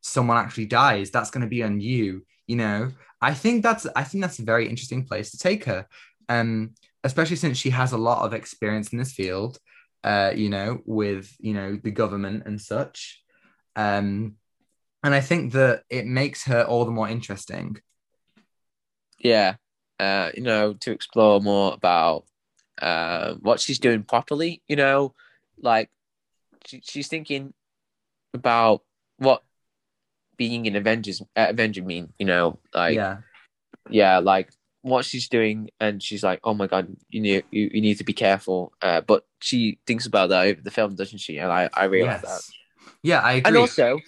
someone actually dies, that's gonna be on you. You know, I think that's I think that's a very interesting place to take her. Um, especially since she has a lot of experience in this field uh, you know, with you know the government and such. Um, and I think that it makes her all the more interesting. Yeah, uh, you know, to explore more about uh, what she's doing properly. You know, like she, she's thinking about what being an Avengers uh, Avenger mean. You know, like yeah, yeah, like what she's doing, and she's like, "Oh my god, you need you, you need to be careful." Uh, but she thinks about that over the film, doesn't she? And I I realize that. Yeah, I agree. And also,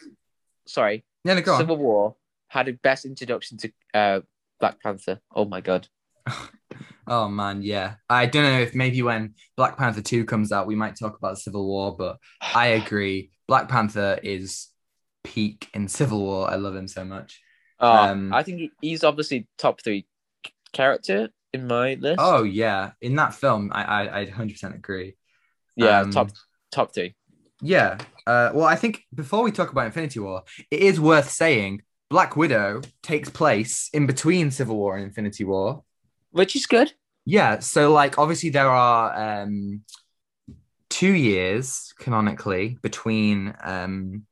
sorry, yeah, no, go on. Civil War had a best introduction to uh, Black Panther. Oh my god. Oh man, yeah. I don't know if maybe when Black Panther 2 comes out, we might talk about Civil War, but I agree. Black Panther is peak in Civil War. I love him so much. Uh, Um, I think he's obviously top three character in my list. Oh yeah, in that film, I I I 100% agree. yeah, um, top top three. Yeah. Uh, well, I think before we talk about Infinity War, it is worth saying Black Widow takes place in between Civil War and Infinity War. Which is good. Yeah, so like obviously there are um two years canonically between um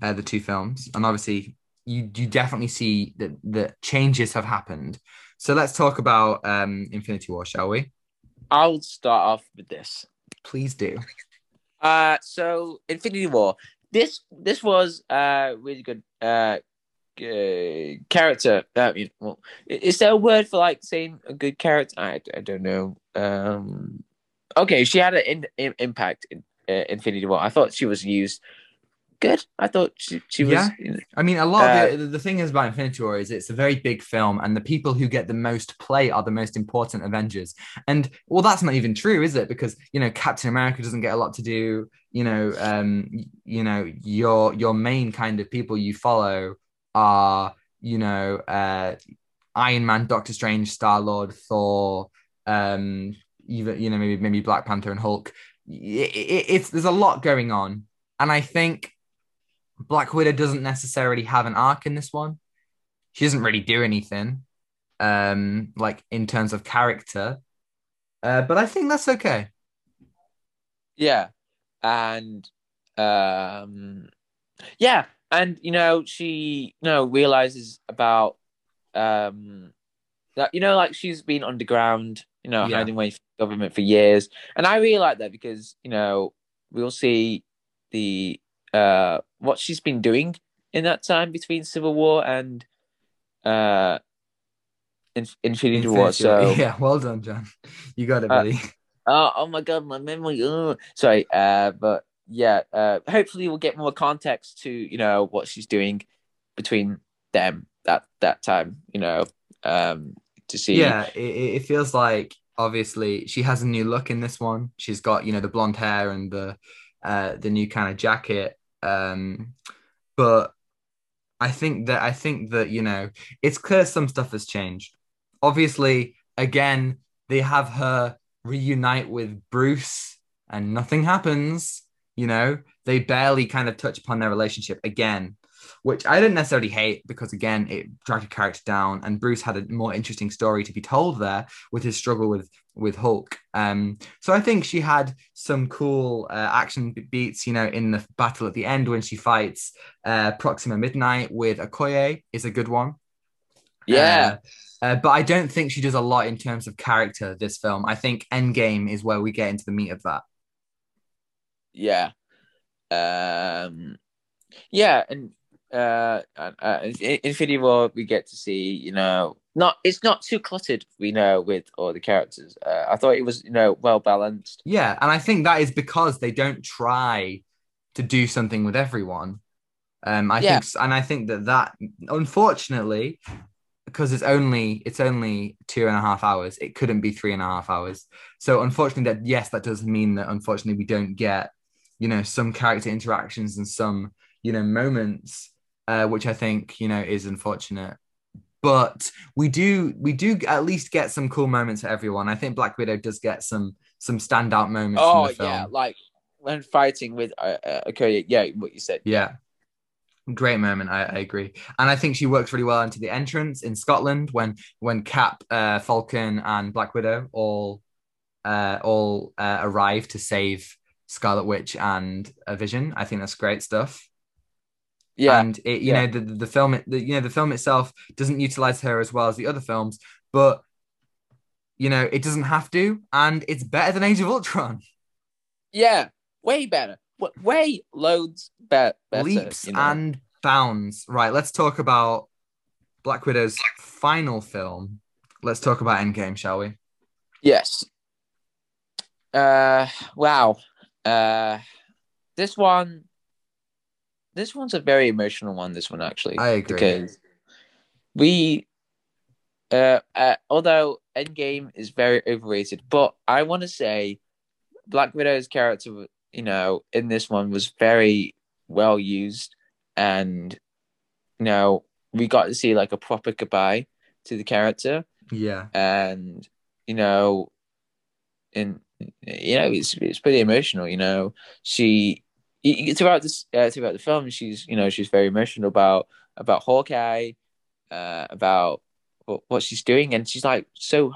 uh, the two films, and obviously you you definitely see that that changes have happened. So let's talk about um Infinity War, shall we? I'll start off with this. Please do. Uh, so Infinity War. This this was uh really good uh, uh character. Uh, you know, well, is there a word for like saying a good character? I, I don't know. Um, okay, she had an in, in, impact in uh, Infinity War. I thought she was used good. I thought she she was. Yeah. I mean, a lot Uh, of the, the thing is about Infinity War is it's a very big film, and the people who get the most play are the most important Avengers. And well, that's not even true, is it? Because you know, Captain America doesn't get a lot to do. You know, um, you know, your your main kind of people you follow are you know, uh, Iron Man, Doctor Strange, Star Lord, Thor, um, even you know maybe maybe Black Panther and Hulk. It, it, it's there's a lot going on, and I think Black Widow doesn't necessarily have an arc in this one. She doesn't really do anything, um, like in terms of character. Uh, but I think that's okay. Yeah, and um, yeah, and you know she you know realizes about um that you know like she's been underground, you know, Yeah. hiding away from government for years, and I really like that because you know we'll see the uh what she's been doing in that time between Civil War and uh in- Infinity War. Infinity War. So yeah, well done, John. You got it, Uh, buddy. Oh, oh my god, my memory. Oh. Sorry, uh, but yeah, uh, hopefully we'll get more context to you know what she's doing between them that that time. You know, um, to see. yeah, it, it feels like obviously she has a new look in this one. She's got you know the blonde hair and the uh, the new kind of jacket. Um, but I think that I think that you know it's clear some stuff has changed. Obviously, again, they have her reunite with Bruce, and nothing happens. You know, they barely kind of touch upon their relationship again, which I didn't necessarily hate because again, it dragged a character down, and Bruce had a more interesting story to be told there with his struggle with with Hulk. Um, so I think she had some cool uh, action beats, you know, in the battle at the end when she fights uh, Proxima Midnight with Okoye is a good one. yeah, Uh, uh, but I don't think she does a lot in terms of character this film. I think Endgame is where we get into the meat of that. Yeah, um, yeah, and uh, uh, in Infinity War we get to see you know not it's not too cluttered we know with all the characters. Uh, I thought it was you know well balanced. Yeah, and I think that is because they don't try to do something with everyone. Um, I Yeah. think, and I think that that unfortunately, because it's only it's only two and a half hours, it couldn't be three and a half hours. So unfortunately, that yes, that does mean that unfortunately we don't get, you know, some character interactions and some you know moments, uh, which I think you know is unfortunate. But we do we do at least get some cool moments for everyone. I think Black Widow does get some some standout moments. from Oh the film. yeah, like when fighting with uh, uh, okay, yeah, what you said. Yeah. Great moment, I, I agree, and I think she works really well into the entrance in Scotland when when Cap, uh, Falcon, and Black Widow all uh, all uh, arrive to save Scarlet Witch and a Vision. I think that's great stuff. Yeah, and it, you yeah. know the, the film the, you know the film itself doesn't utilize her as well as the other films, but you know it doesn't have to, and it's better than Age of Ultron. yeah, way better, way loads be- better. leaps you know? and bounds. Right, let's talk about Black Widow's final film, let's talk about Endgame, shall we? Yes. Uh, wow. Uh, this one, this one's a very emotional one. This one actually, I agree. because we, uh, uh, although Endgame is very overrated, but I want to say Black Widow's character, you know, in this one was very well used, and you know, we got to see like a proper goodbye to the character Yeah. and you know and you know it's it's pretty emotional you know she throughout this uh, throughout the film she's you know she's very emotional about about Hawkeye uh about what, what she's doing and she's like so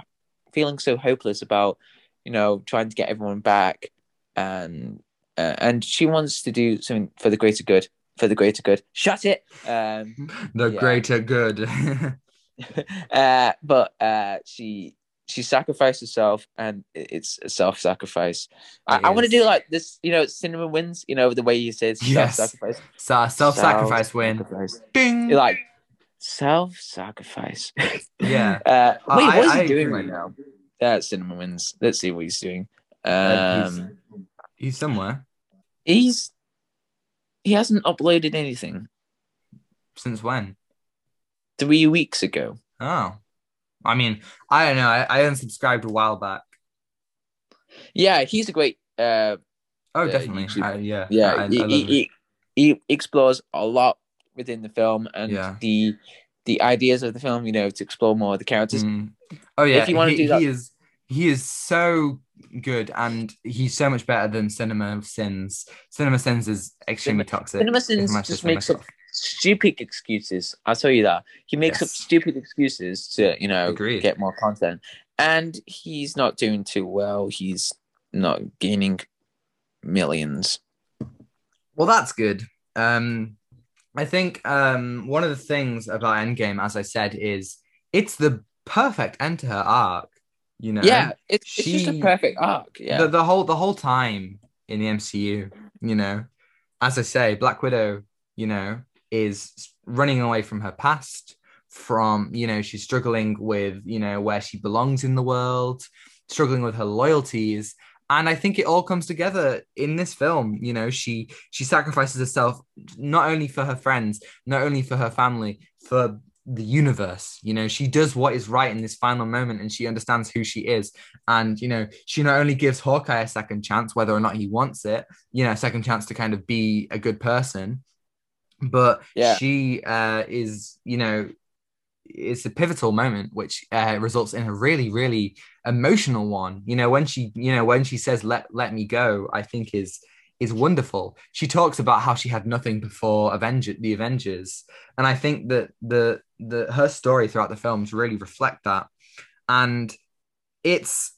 feeling so hopeless about you know trying to get everyone back and uh, and she wants to do something for the greater good for the greater good shut it um The Yeah. greater good. uh, but uh, she she sacrificed herself, and it's a self sacrifice. I, It I want to do like this, you know, CinemaWins. You know the way he says Yes. self sacrifice. so self sacrifice win. Ding. You're like self sacrifice. Yeah. Uh, I- wait, what is I he doing agree. right now? Uh, CinemaWins. Let's see what he's doing. Uh, he's- Um, He's somewhere. he's he hasn't uploaded anything Since when? three weeks ago. Oh. I mean, I don't know. I, I unsubscribed a while back. Yeah, he's a great uh, Oh, definitely. YouTube. I, yeah. yeah I, he, he, he, explores a lot within the film and Yeah. the the ideas of the film you know to explore more of the characters Mm. Oh yeah, If you wanna he, do that- he is he is so good, and he's so much better than Cinema Sins. Cinema Sins is extremely toxic. cinema sins just makes up. Stupid excuses. I'll tell you that. He makes up stupid excuses to you know Agreed. get more content. And he's not doing too well. He's not gaining millions. Well, that's good. Um, I think um, one of the things about Endgame, as I said, is it's the perfect end to her arc. You know, yeah it's, it's just a she- perfect arc yeah. The, the whole the whole time in the MCU, you know, as I say, Black Widow, you know, is running away from her past, from you know, she's struggling with you know where she belongs in the world, struggling with her loyalties. And I think it all comes together in this film. You know, she she sacrifices herself not only for her friends, not only for her family, for the universe. You know, she does what is right in this final moment, and she understands who she is. And you know, she not only gives Hawkeye a second chance, whether or not he wants it, you know, a second chance to kind of be a good person, but Yeah. she uh, is, you know, it's a pivotal moment which uh, results in a really, really emotional one. You know, when she, you know, when she says "let let me go," I think is is wonderful. She talks about how she had nothing before Avenger the Avengers, and I think that the the her story throughout the films really reflect that, and it's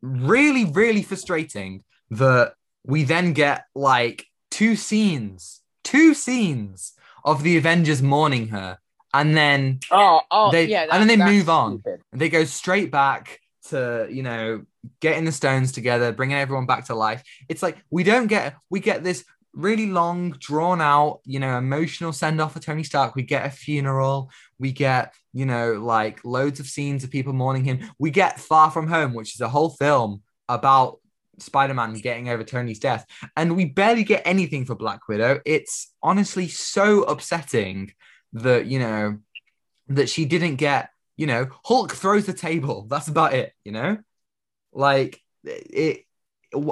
really, really frustrating that we then get like two scenes, two scenes of the Avengers mourning her, and then oh oh They- yeah and then they move on. stupid. they go straight back to you know getting the stones together bringing everyone back to life it's like we don't get we get this really long drawn out you know emotional send off for tony stark we get a funeral we get you know like loads of scenes of people mourning him we get far from home which is a whole film about spider-man getting over tony's death and we barely get anything for black widow. It's honestly so upsetting that you know that she didn't get you know hulk throws the table. That's about it you know? Like it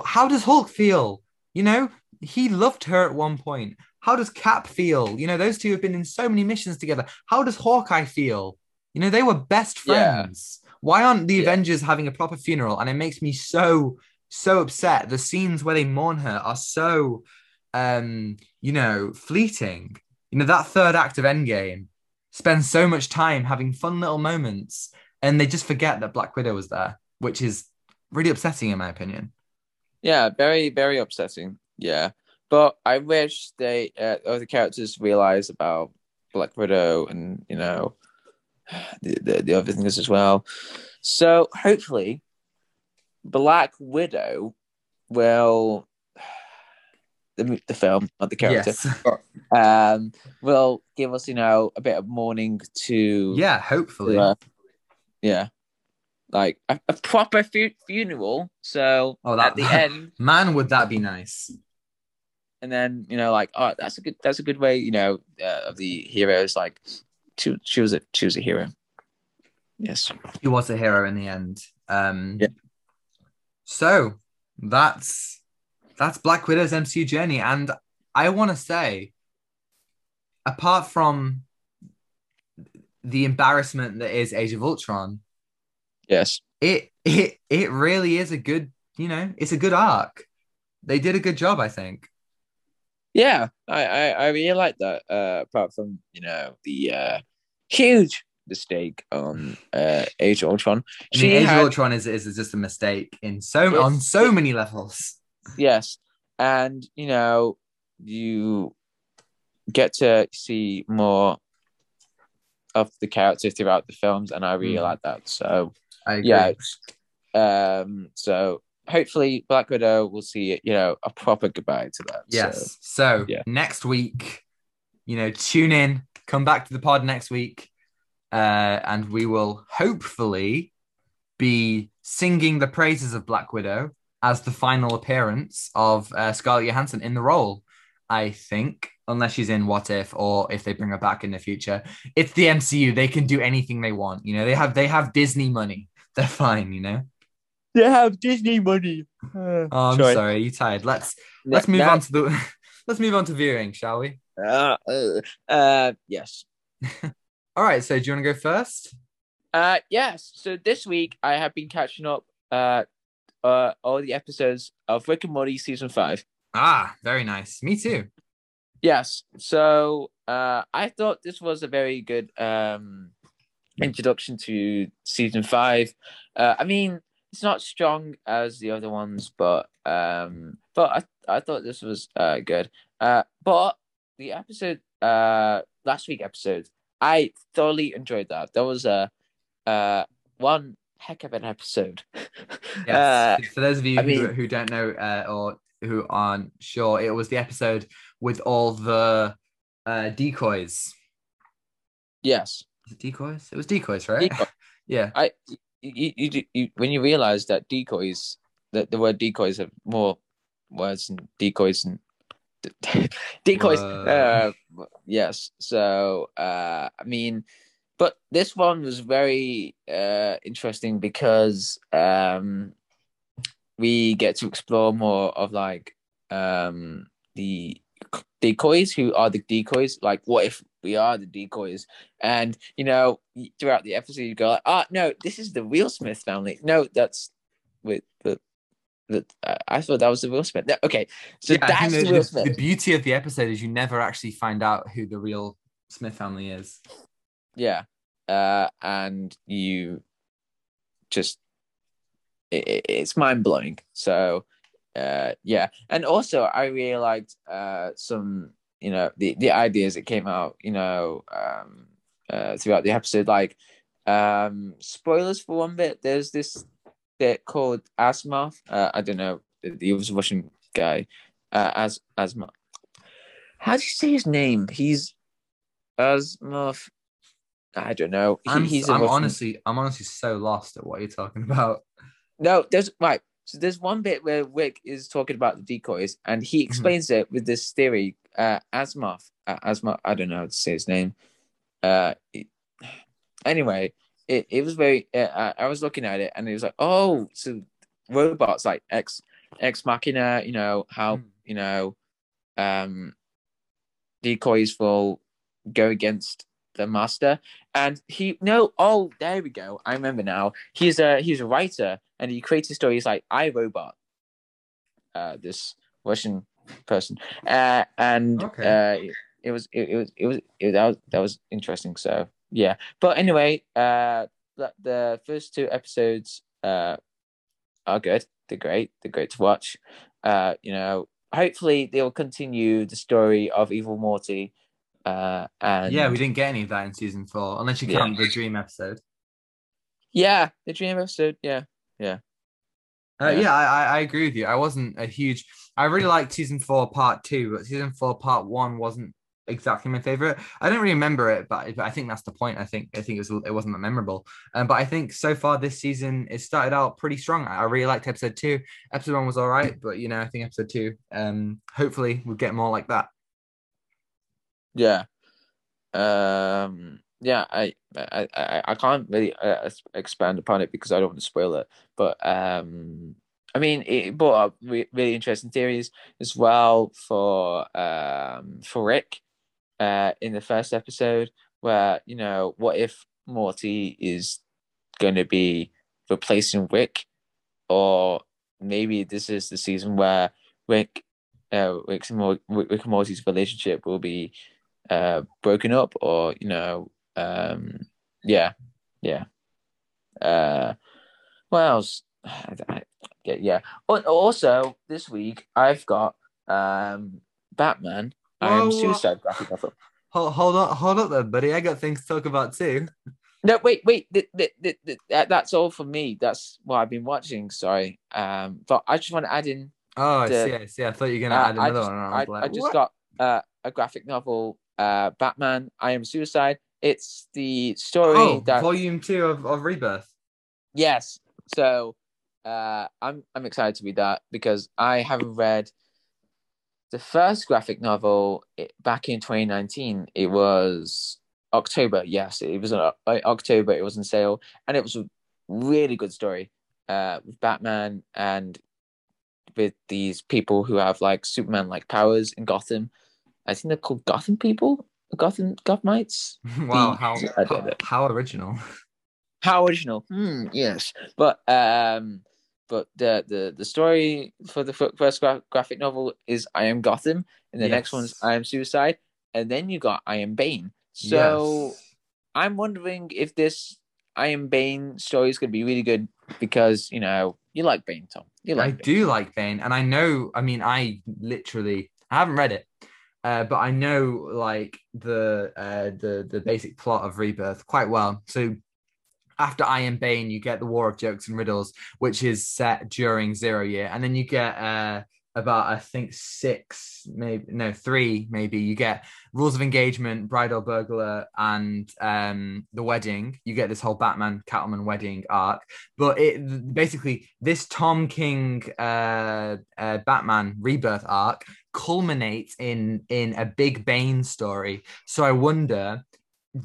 how does hulk feel? You know he loved her at one point. How does cap feel? You know those two have been in so many missions together. How does hawkeye feel? You know they were best Yeah. friends. Why aren't the Yeah. avengers having a proper funeral? And it makes me so so upset the scenes where they mourn her are so um you know fleeting you know that third act of endgame spends so much time having fun little moments and they just forget that black widow was there which is really upsetting in my opinion Yeah, very, very upsetting. Yeah. But I wish they uh, other characters realize about Black Widow and you know the, the the other things as well. So hopefully Black Widow will the, the film, not the character, yes um, will give us, you know, a bit of mourning to yeah hopefully uh, yeah, like a, a proper fu- funeral. So Oh, that- at the end, Man, would that be nice? and then you know, like, oh, that's a good, that's a good way, you know, uh, of the heroes. Like, she, she was a, she was a hero. Yes. He was a hero in the end. Um, Yeah. So that's that's Black Widow's MCU journey, and I want to say, apart from the embarrassment that is Age of Ultron, Yes. it it it really is a good, you know, it's a good arc. They did a good job, I think. Yeah, I, I, I really like that. Uh, apart from you know the uh, huge mistake on uh, Age of Ultron, I she mean, Age had, of Ultron is, is just a mistake in so It's- on so many levels. yes, and you know you get to see more of the character throughout the films, and I really Mm. like that. So I agree. yeah, um, so hopefully Black Widow will see you know a proper goodbye to that. So, Yes. So, yeah. next week, you know, tune in, come back to the pod next week, uh, and we will hopefully be singing the praises of Black Widow as the final appearance of uh, Scarlett Johansson in the role. I think, unless she's in What If, or if they bring her back in the future, it's the MCU. They can do anything they want. You know, they have they have Disney money. They're fine. You know. they have Disney money. Oh, I'm sorry. you tired? Let's let's move Now- on to the let's move on to viewing, shall we? Uh, uh, uh, yes. All right. So do you want to go first? Uh, yes. So this week I have been catching up uh, uh, all the episodes of Rick and Morty season five. Ah, very nice. Me too. Yes. So uh, I thought this was a very good um introduction to season five. Uh, I mean, it's not strong as the other ones, but um, but I I thought this was uh good. Uh, but the episode uh last week episode I thoroughly enjoyed that. That was a uh one heck of an episode. Yes. Uh, For those of you I who, mean- who don't know uh, or who aren't sure, it was the episode with all the uh, decoys. yes. It decoys? It was decoys, right? Decoy. yeah. I you, you, you, when you realize that decoys that the word decoys have more words than decoys and decoys Whoa. uh yes. So uh i mean but this one was very uh interesting because um we get to explore more of like um the decoys who are the decoys like what if we are the decoys? And you know throughout the episode you go like ah no this is the real smith family. No that's with the uh, i thought that was the will smith. Okay so yeah, that's the will smith the beauty of the episode is you never actually find out who the real Smith family is. yeah uh and you just it, it- it's mind-blowing. So uh yeah and also i really liked uh some you know the the ideas that came out you know um uh throughout the episode like um spoilers for one bit there's this bit called asmoth uh i don't know he was a russian guy uh as asmoth how do you say his name he's asmoth i don't know He- I'm, he's I'm Russian- honestly, I'm honestly so lost at what you're talking about. No, there's right. So there's one bit where Rick is talking about the decoys, and he explains it with this theory. Uh, Asmoth, uh, Asmoth. I don't know how to say his name. Uh, anyway, it, it was very. Uh, I- I was looking at it, and it was like, oh, so robots like ex ex machina. You know how Hmm. you know, um, decoys will go against the master, and he no. Oh, there we go. I remember now. He's a he's a writer, and he created stories like I Robot. Uh, this Russian person, uh, and Okay. uh, it was it, it was it was it, that was that was interesting. So yeah, but anyway, uh, the, the first two episodes uh are good. They're great. They're great to watch. Uh, you know, hopefully they'll continue the story of Evil Morty. Uh, and yeah, we didn't get any of that in season four, unless you Yeah. count the dream episode. yeah, the dream episode. Yeah, Uh, Yeah. yeah, I, I I agree with you. I wasn't a huge. I really liked season four, part two, but season four, part one wasn't exactly my favorite. I don't really remember it, but, I think that's the point. I think I think it was it wasn't that memorable. Um, but I think so far this season it started out pretty strong. I really liked episode two. Episode one was all right, but you know I think episode two, um, hopefully we'll get more like that. Yeah. Um. Yeah. I. I. I, I can't really uh, expand upon it because I don't want to spoil it. But um. I mean, it brought up re- really interesting theories as well for um for Rick, uh, in the first episode, where you know, what if Morty is going to be replacing Rick, or maybe this is the season where Rick, uh, Rick's and Rick and Morty's relationship will be uh broken up, or you know, um, yeah, yeah. Uh, what else? yeah, yeah. Also, this week I've got um Batman. I'm Suicide graphic novel. Hold, hold on, hold up there, buddy. I got things to talk about too. No, wait, wait. Th- th- th- th- that- that's all for me. That's what I've been watching. Sorry, um, but I just want to add in. Oh, I The- see, I see. I thought you were gonna uh, add I another just, one. and I, like, I just what? got uh, a graphic novel, uh, Batman. I am Suicide. It's the story oh, that volume two of, of Rebirth. Yes. So uh I'm I'm excited to read that because I haven't read the first graphic novel it, back in 2019. It was October. Yes, it was uh, October. It was in sale and it was a really good story uh with Batman and with these people who have like Superman like powers in Gotham. I think they're called Gotham people, Gotham Gothamites. wow, The- how, how how original. How original. Hmm, yes. But um but the the the story for the first gra- graphic novel is I am Gotham and the next one's Yes. I am Suicide and then you got I am Bane. So Yes. I'm wondering if this I am Bane story is going to be really good because, you know, you like Bane, Tom. You I like Bane. do like Bane, and I know. I mean, I literally I haven't read it, uh, but I know like the uh, the the basic plot of Rebirth quite well. So after I Am Bane, you get the War of Jokes and Riddles, which is set during Zero Year, and then you get uh, about I think six, maybe no three, maybe you get Rules of Engagement, Bride or Burglar, and um, the Wedding. You get this whole Batman Catwoman wedding arc, but it basically this Tom King uh, uh, Batman Rebirth arc culminates in in a big Bane story. So I wonder,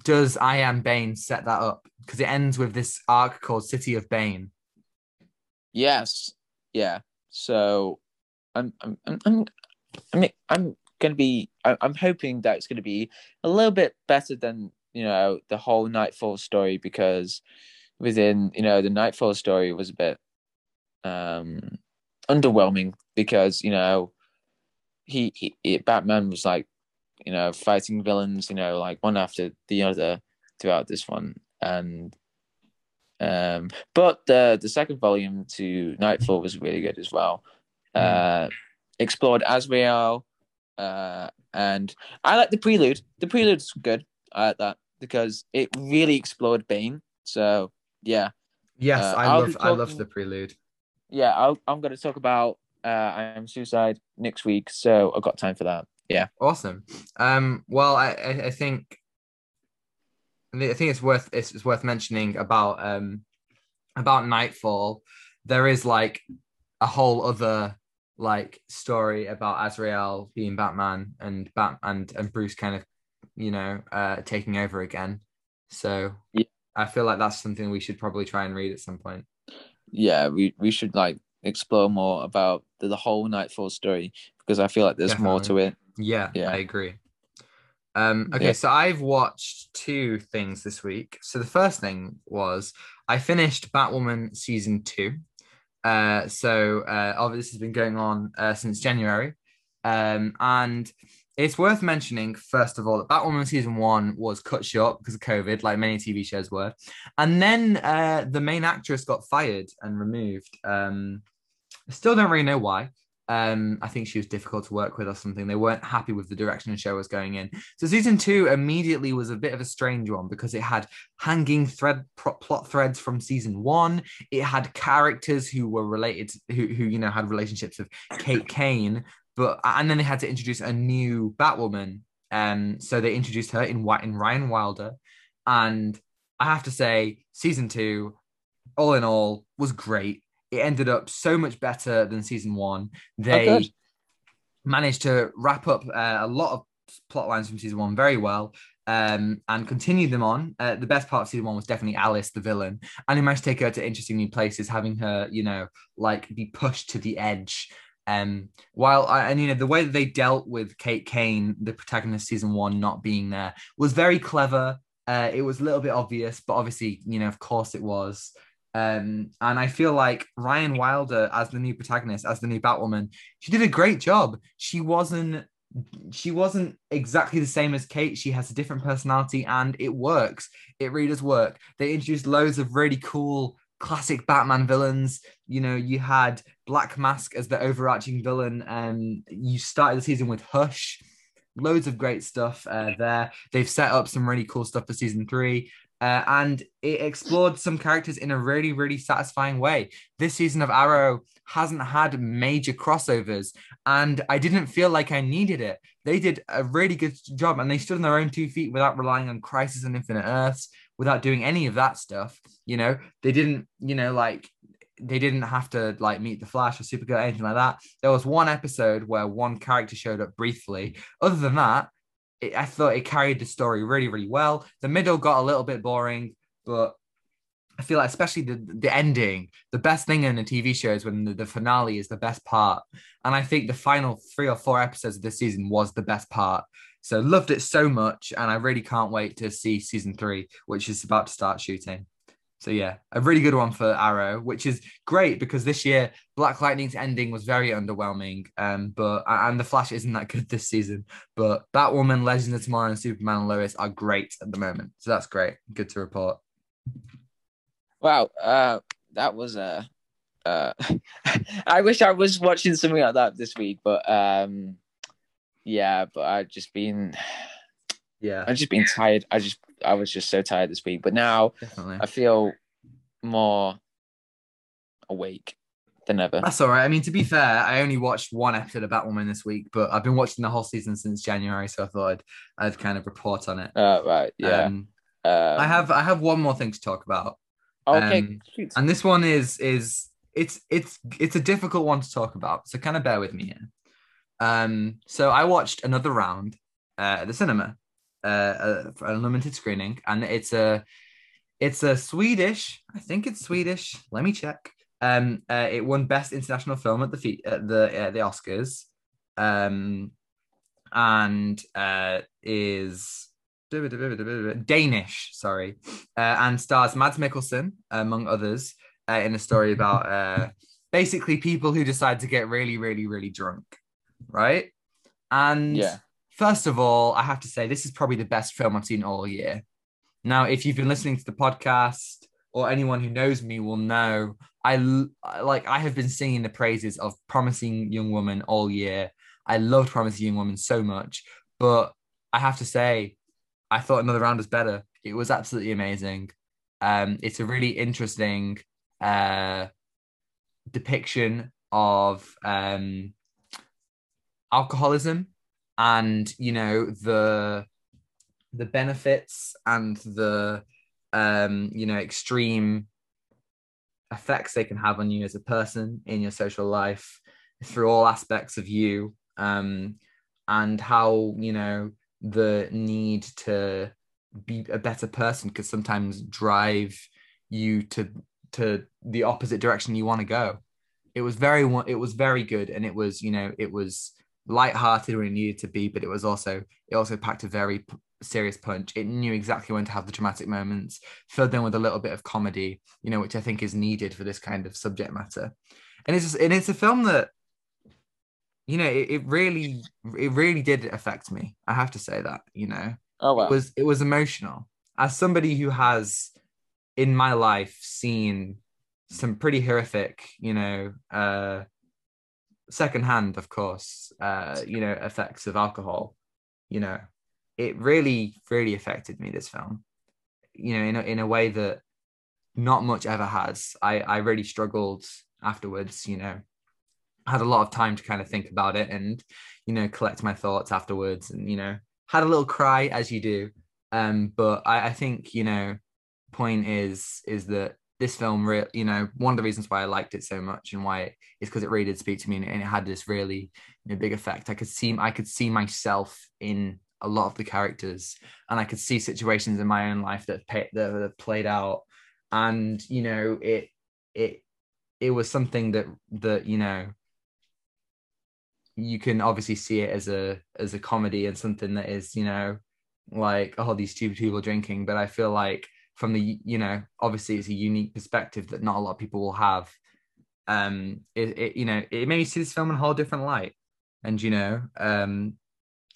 does I Am Bane set that up? Because it ends with this arc called City of Bane. Yes. Yeah. So I'm I'm I'm I'm I mean, I'm gonna be I'm hoping that it's gonna be a little bit better than you know the whole Knightfall story because within you know the Knightfall story was a bit um underwhelming because you know he he- Batman was like you know fighting villains you know like one after the other throughout this one. And um but the the second volume to Knightfall was really good as well. Uh explored Azrael uh and I like the prelude. The prelude's good. I like that because it really explored Bane. So yeah. Yes, Uh, I I'll love be I love the prelude. yeah I'll, I'm going to talk about uh I am Suicide next week so I've got time for that yeah Awesome. Um, well, I, I, I think I think it's worth it's, it's worth mentioning about um about Knightfall. There is like a whole other like story about Azrael being Batman and Bat and and Bruce kind of you know uh taking over again. So Yeah. I feel like that's something we should probably try and read at some point. yeah, we, we should like explore more about the, the whole Knightfall story because I feel like there's more to it. Yeah, Yeah. I agree. Um, okay, Yeah. so I've watched two things this week. So the first thing was I finished Batwoman season two. Uh, so uh, obviously this has been going on uh, since January, um, and it's worth mentioning first of all that Batwoman season one was cut short because of COVID, like many TV shows were, and then uh, the main actress got fired and removed. Um, I still don't really know why. Um, I think she was difficult to work with or something. They weren't happy with the direction the show was going in. So season two immediately was a bit of a strange one because it had hanging thread plot threads from season one. It had characters who were related, who who you know had relationships with Kate Kane, but and then they had to introduce a new Batwoman Um, so they introduced her in Wi- in Ryan Wilder, and I have to say, season two, all in all, was great. It ended up so much better than season one. They good. managed to wrap up uh, a lot of plot lines from season one very well um, and continued them on. Uh, the best part of season one was definitely Alice, the villain, and they managed to take her to interesting new places, having her, you know, like be pushed to the edge. Um, while I, and you know the way that they dealt with Kate Kane, the protagonist season one, not being there was very clever. Uh, it was a little bit obvious, but obviously, you know, of course it was. Um, and I feel like Ryan Wilder as the new protagonist, as the new Batwoman, she did a great job. She wasn't she wasn't exactly the same as Kate. She has a different personality and it works. It really does work. They introduced loads of really cool classic Batman villains. You know, you had Black Mask as the overarching villain, and you started the season with Hush. Loads of great stuff uh, there. They've set up some really cool stuff for season three. Uh, and it explored some characters in a really, really satisfying way. This season of Arrow hasn't had major crossovers, and I didn't feel like I needed it. They did a really good job, and they stood on their own two feet without relying on Crisis and Infinite Earths, without doing any of that stuff. You know, they didn't, you know, like they didn't have to like meet the Flash or Supergirl, or anything like that. There was one episode where one character showed up briefly. Other than that, it, I thought it carried the story really, really well. The middle got a little bit boring, but I feel like especially the the ending, the best thing in a TV show is when the, the finale is the best part. And I think the final three or four episodes of this season was the best part. So loved it so much, and I really can't wait to see season three, which is about to start shooting. So yeah, a really good one for Arrow, which is great because this year Black Lightning's ending was very underwhelming. Um, but and the Flash isn't that good this season. But Batwoman, Legends of Tomorrow, and Superman and Lois are great at the moment. So that's great. Good to report. Wow, uh, that was a. Uh, I wish I was watching something like that this week, but um, yeah, but I've just been, Yeah, I've just been tired. I just, I was just so tired this week, but now definitely. I feel more awake than ever. That's all right. I mean, to be fair, I only watched one episode of Batwoman this week, but I've been watching the whole season since January, so I thought I'd, I'd kind of report on it. Uh, right, yeah. Um, Um, I have I have one more thing to talk about. Okay, um, and this one is is it's it's it's a difficult one to talk about so kind of bear with me here um so i watched another round uh, at the cinema uh, a limited screening and it's a it's a swedish i think it's swedish let me check um uh, it won best international film at the fe- at the uh, the oscars um and uh is Danish, sorry, uh, and stars Mads Mikkelsen, among others, uh, in a story about uh, basically people who decide to get really, really, really drunk, right? And Yeah. First of all, I have to say this is probably the best film I've seen all year. Now, if you've been listening to the podcast or anyone who knows me will know, I like I have been singing the praises of Promising Young Woman all year. I loved Promising Young Woman so much, but I have to say, I thought another round was better. It was absolutely amazing. Um, it's a really interesting uh, depiction of um, alcoholism and you know the the benefits and the um, you know extreme effects they can have on you as a person in your social life through all aspects of you um, and how you know the need to be a better person could sometimes drive you to to the opposite direction you want to go. It was very it was very good and it was you know it was light-hearted when it needed to be but it was also it also packed a very p- serious punch. It knew exactly when to have the dramatic moments filled in with a little bit of comedy you know which i think is needed for this kind of subject matter. And it's just, and it's a film that you know it, it really it really did affect me i have to say that you know. Oh wow. it was it was emotional. As somebody who has in my life seen some pretty horrific you know uh secondhand of course uh you know effects of alcohol. You know it really really affected me this film. You know in a, in a way that not much ever has. I i really struggled afterwards you know. Had a lot of time to kind of think about it and you know collect my thoughts afterwards and you know had a little cry as you do. Um, but I, I think you know, point is is that this film, re- you know, one of the reasons why I liked it so much and why it, is because it really did speak to me and, it had this really you know, big effect. I could see I could see myself in a lot of the characters, and I could see situations in my own life that pay, that played out, and you know, it it it was something that that you know you can obviously see it as a as a comedy and something that is you know like oh these stupid people drinking but i feel like from the you know obviously it's a unique perspective that not a lot of people will have um it, it you know it made me see this film in a whole different light and you know um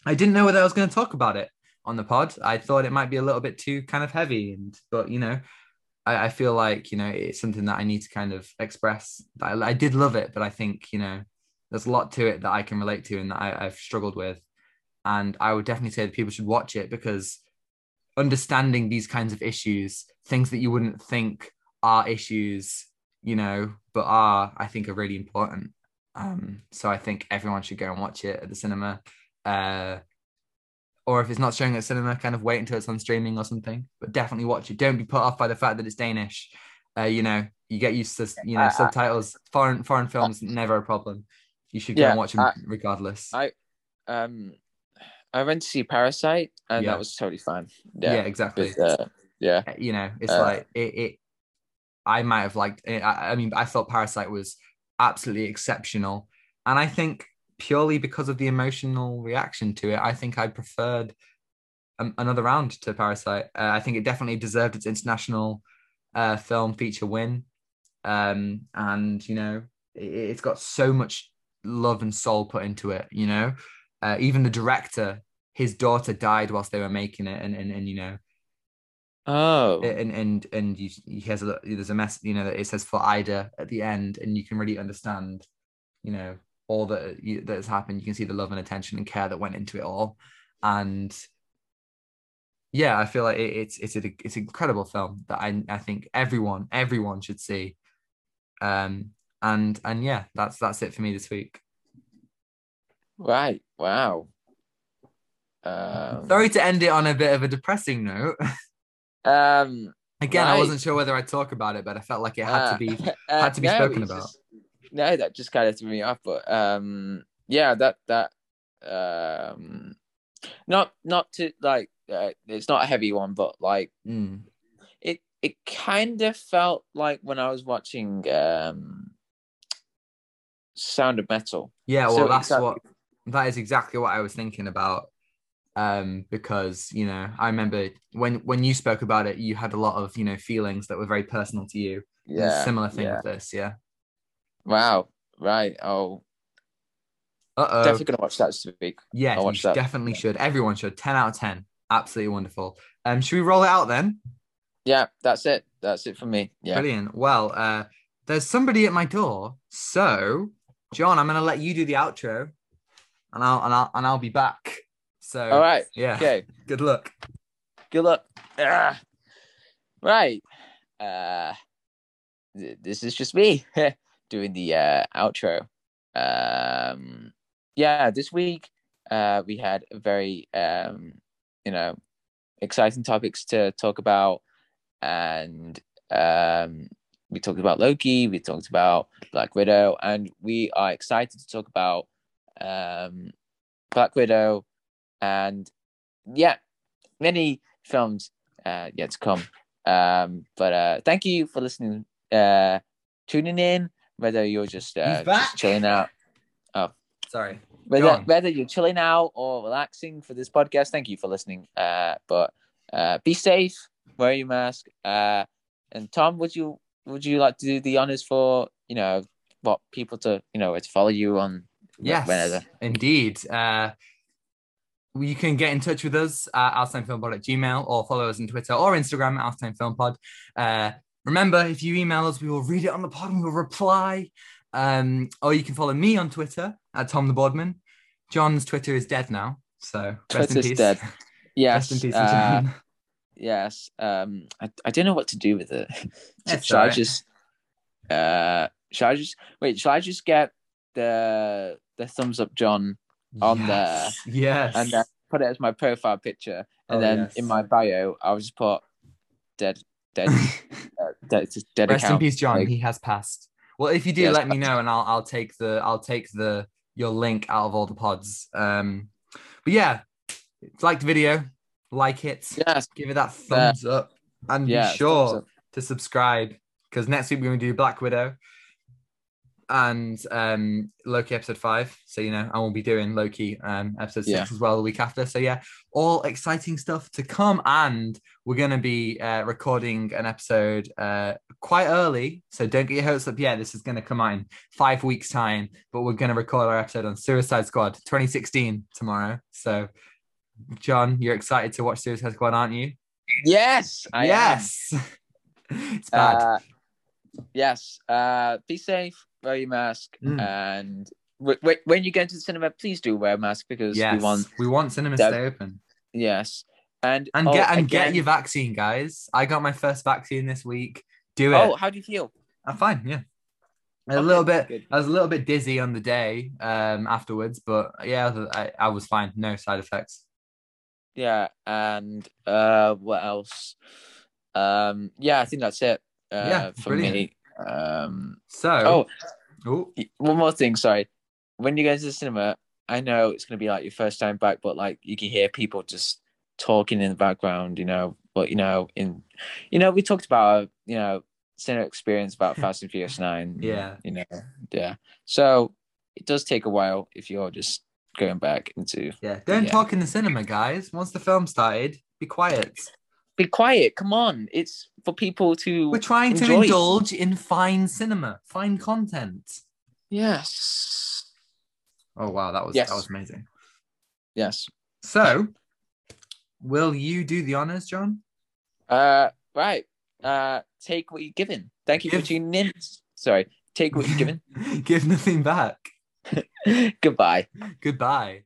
i didn't know whether i was going to talk about it on the pod i thought it might be a little bit too kind of heavy and but you know I, I feel like you know it's something that I need to kind of express. I, I did love it, but I think you know there's a lot to it that I can relate to and that I, I've struggled with. And I would definitely say that people should watch it because understanding these kinds of issues, things that you wouldn't think are issues, you know, but are, I think, are really important. Um, so I think everyone should go and watch it at the cinema. Uh, or if it's not showing at cinema, kind of wait until it's on streaming or something. But definitely watch it. Don't be put off by the fact that it's Danish. Uh, you know, you get used to you know subtitles. Foreign foreign films never a problem. You should go and watch them I- regardless. I um I went to see Parasite and Yeah. that was totally fine. yeah, Yeah. exactly. But, uh, yeah. you know, it's Uh, like it, it. I might have liked. It. I, I mean, I thought Parasite was absolutely exceptional, and I think purely because of the emotional reaction to it, I think I preferred um, another round to Parasite. Uh, I think it definitely deserved its international uh, film feature win, um, and you know, it, it's got so much love and soul put into it. You know, uh, even the director, his daughter died whilst they were making it, and and, and you know Oh. and and and you, he has a there's a mess you know that it says for Ida at the end, and you can really understand, you know, all that you, that has happened. You can see the love and attention and care that went into it all, and yeah, I feel like it, it's it's a, it's an incredible film that I I think everyone everyone should see, um and and yeah, that's that's it for me this week. Right. Wow. Um, Sorry to end it on a bit of a depressing note. Um Again, I wasn't sure whether I'd talk about it, but I felt like it had to be uh, had to be spoken about. just- no, that just kind of threw me off, but um yeah, that that um not not to like uh, it's not a heavy one, but like Mm. it it kind of felt like when I was watching um Sound of Metal. Yeah, well, So that's what that is exactly what I was thinking about. Um, because you know, I remember when when you spoke about it, you had a lot of you know feelings that were very personal to you. And it's a Yeah. similar thing yeah. with this, yeah. Wow. Right. Oh, Uh oh. definitely gonna watch that this week. Yeah, I'll you watch that. definitely should. Everyone should. Ten out of ten. Absolutely wonderful. Um, should we roll it out then? Yeah, that's it. That's it for me. Yeah. Brilliant. Well, uh, there's somebody at my door, so John, I'm gonna let you do the outro, and I'll and I'll and I'll be back. So, All right. yeah. Okay. Good luck. Good luck. Ah. Right. Uh, th- this is just me doing the uh, outro. Um, yeah, this week uh, we had a very um, you know exciting topics to talk about, and um, we talked about Loki, we talked about Black Widow, and we are excited to talk about um, Black Widow, and yeah, many films uh, yet to come. Um, but uh, thank you for listening, uh, tuning in. Whether you're just uh, just chilling out, Oh, Sorry. whether whether you're chilling out or relaxing for this podcast, thank you for listening. Uh, but uh, be safe, wear your mask. Uh, and Tom, would you would you like to do the honors for you know what people to you know to follow you on Yes, whenever? indeed. Uh, you can get in touch with us at outatimefilmpod at gmail or follow us on Twitter or Instagram at outatimefilmpod. Uh, remember, if you email us, we will read it on the pod and we'll reply. Um, or you can follow me on Twitter at Tom the Bodman. John's Twitter is dead now, so rest in peace. dead. Yes. Rest in peace, uh, John. yes. Um, I, I don't know what to do with it. Shall I just uh shall I just wait, shall I just get the the thumbs up John on yes. Yes. and then put it as my profile picture, and Oh, then yes. in my bio, I'll just put dead, dead, uh, dead, just dead Rest in peace, John. Like, he has passed. Well, if you do, let me passed. know, and I'll I'll take the I'll take the your link out of all the pods. Um, but yeah, like the video, like it, yes, give it that thumbs up, and yeah. be sure to subscribe because next week we're going to do Black Widow and um Loki episode five. So you know, and we'll be doing Loki um episode six Yeah. as well the week after. So yeah, all exciting stuff to come, and we're going to be uh, recording an episode uh quite early. So don't get your hopes up yet. This is going to come out in five weeks time, but we're going to record our episode on Suicide Squad 2016 tomorrow. So. John, you're excited to watch Suicide Squad, aren't you? Yes, I am. yes. it's bad. Uh, yes. Uh, be safe. Wear your mask, Mm. and w- w- when you go into the cinema, please do wear a mask because yes. we want. we want cinemas that- to stay open. Yes, and And oh, get and again- get your vaccine, guys. I got my first vaccine this week. Do it. Oh, how do you feel? I'm fine. Yeah. A Okay, little bit. good. I was a little bit dizzy on the day um, afterwards, but yeah, I, I was fine. No side effects. Yeah, and uh, what else? Um, yeah, I think that's it. Uh, Yeah, for brilliant. me. Um, So, oh, oh, one more thing. Sorry, when you go to the cinema, I know it's gonna be like your first time back, but like you can hear people just talking in the background, you know. But you know, in you know, we talked about you know cinema experience about Fast and Furious Nine. Yeah. you know, yeah. So it does take a while if you're just going back into. yeah. Don't Yeah. talk in the cinema, guys. Once the film started, be quiet. Be quiet. Come on, it's for people to. We're trying to indulge in fine cinema, fine content. Yes. Oh wow, that was Yes. that was amazing. Yes. So, will you do the honors, John? Uh. Right. Uh. Take what you're given. Thank you Give- for tuning in. Sorry. Take what you're given. Give nothing back. Goodbye. Goodbye.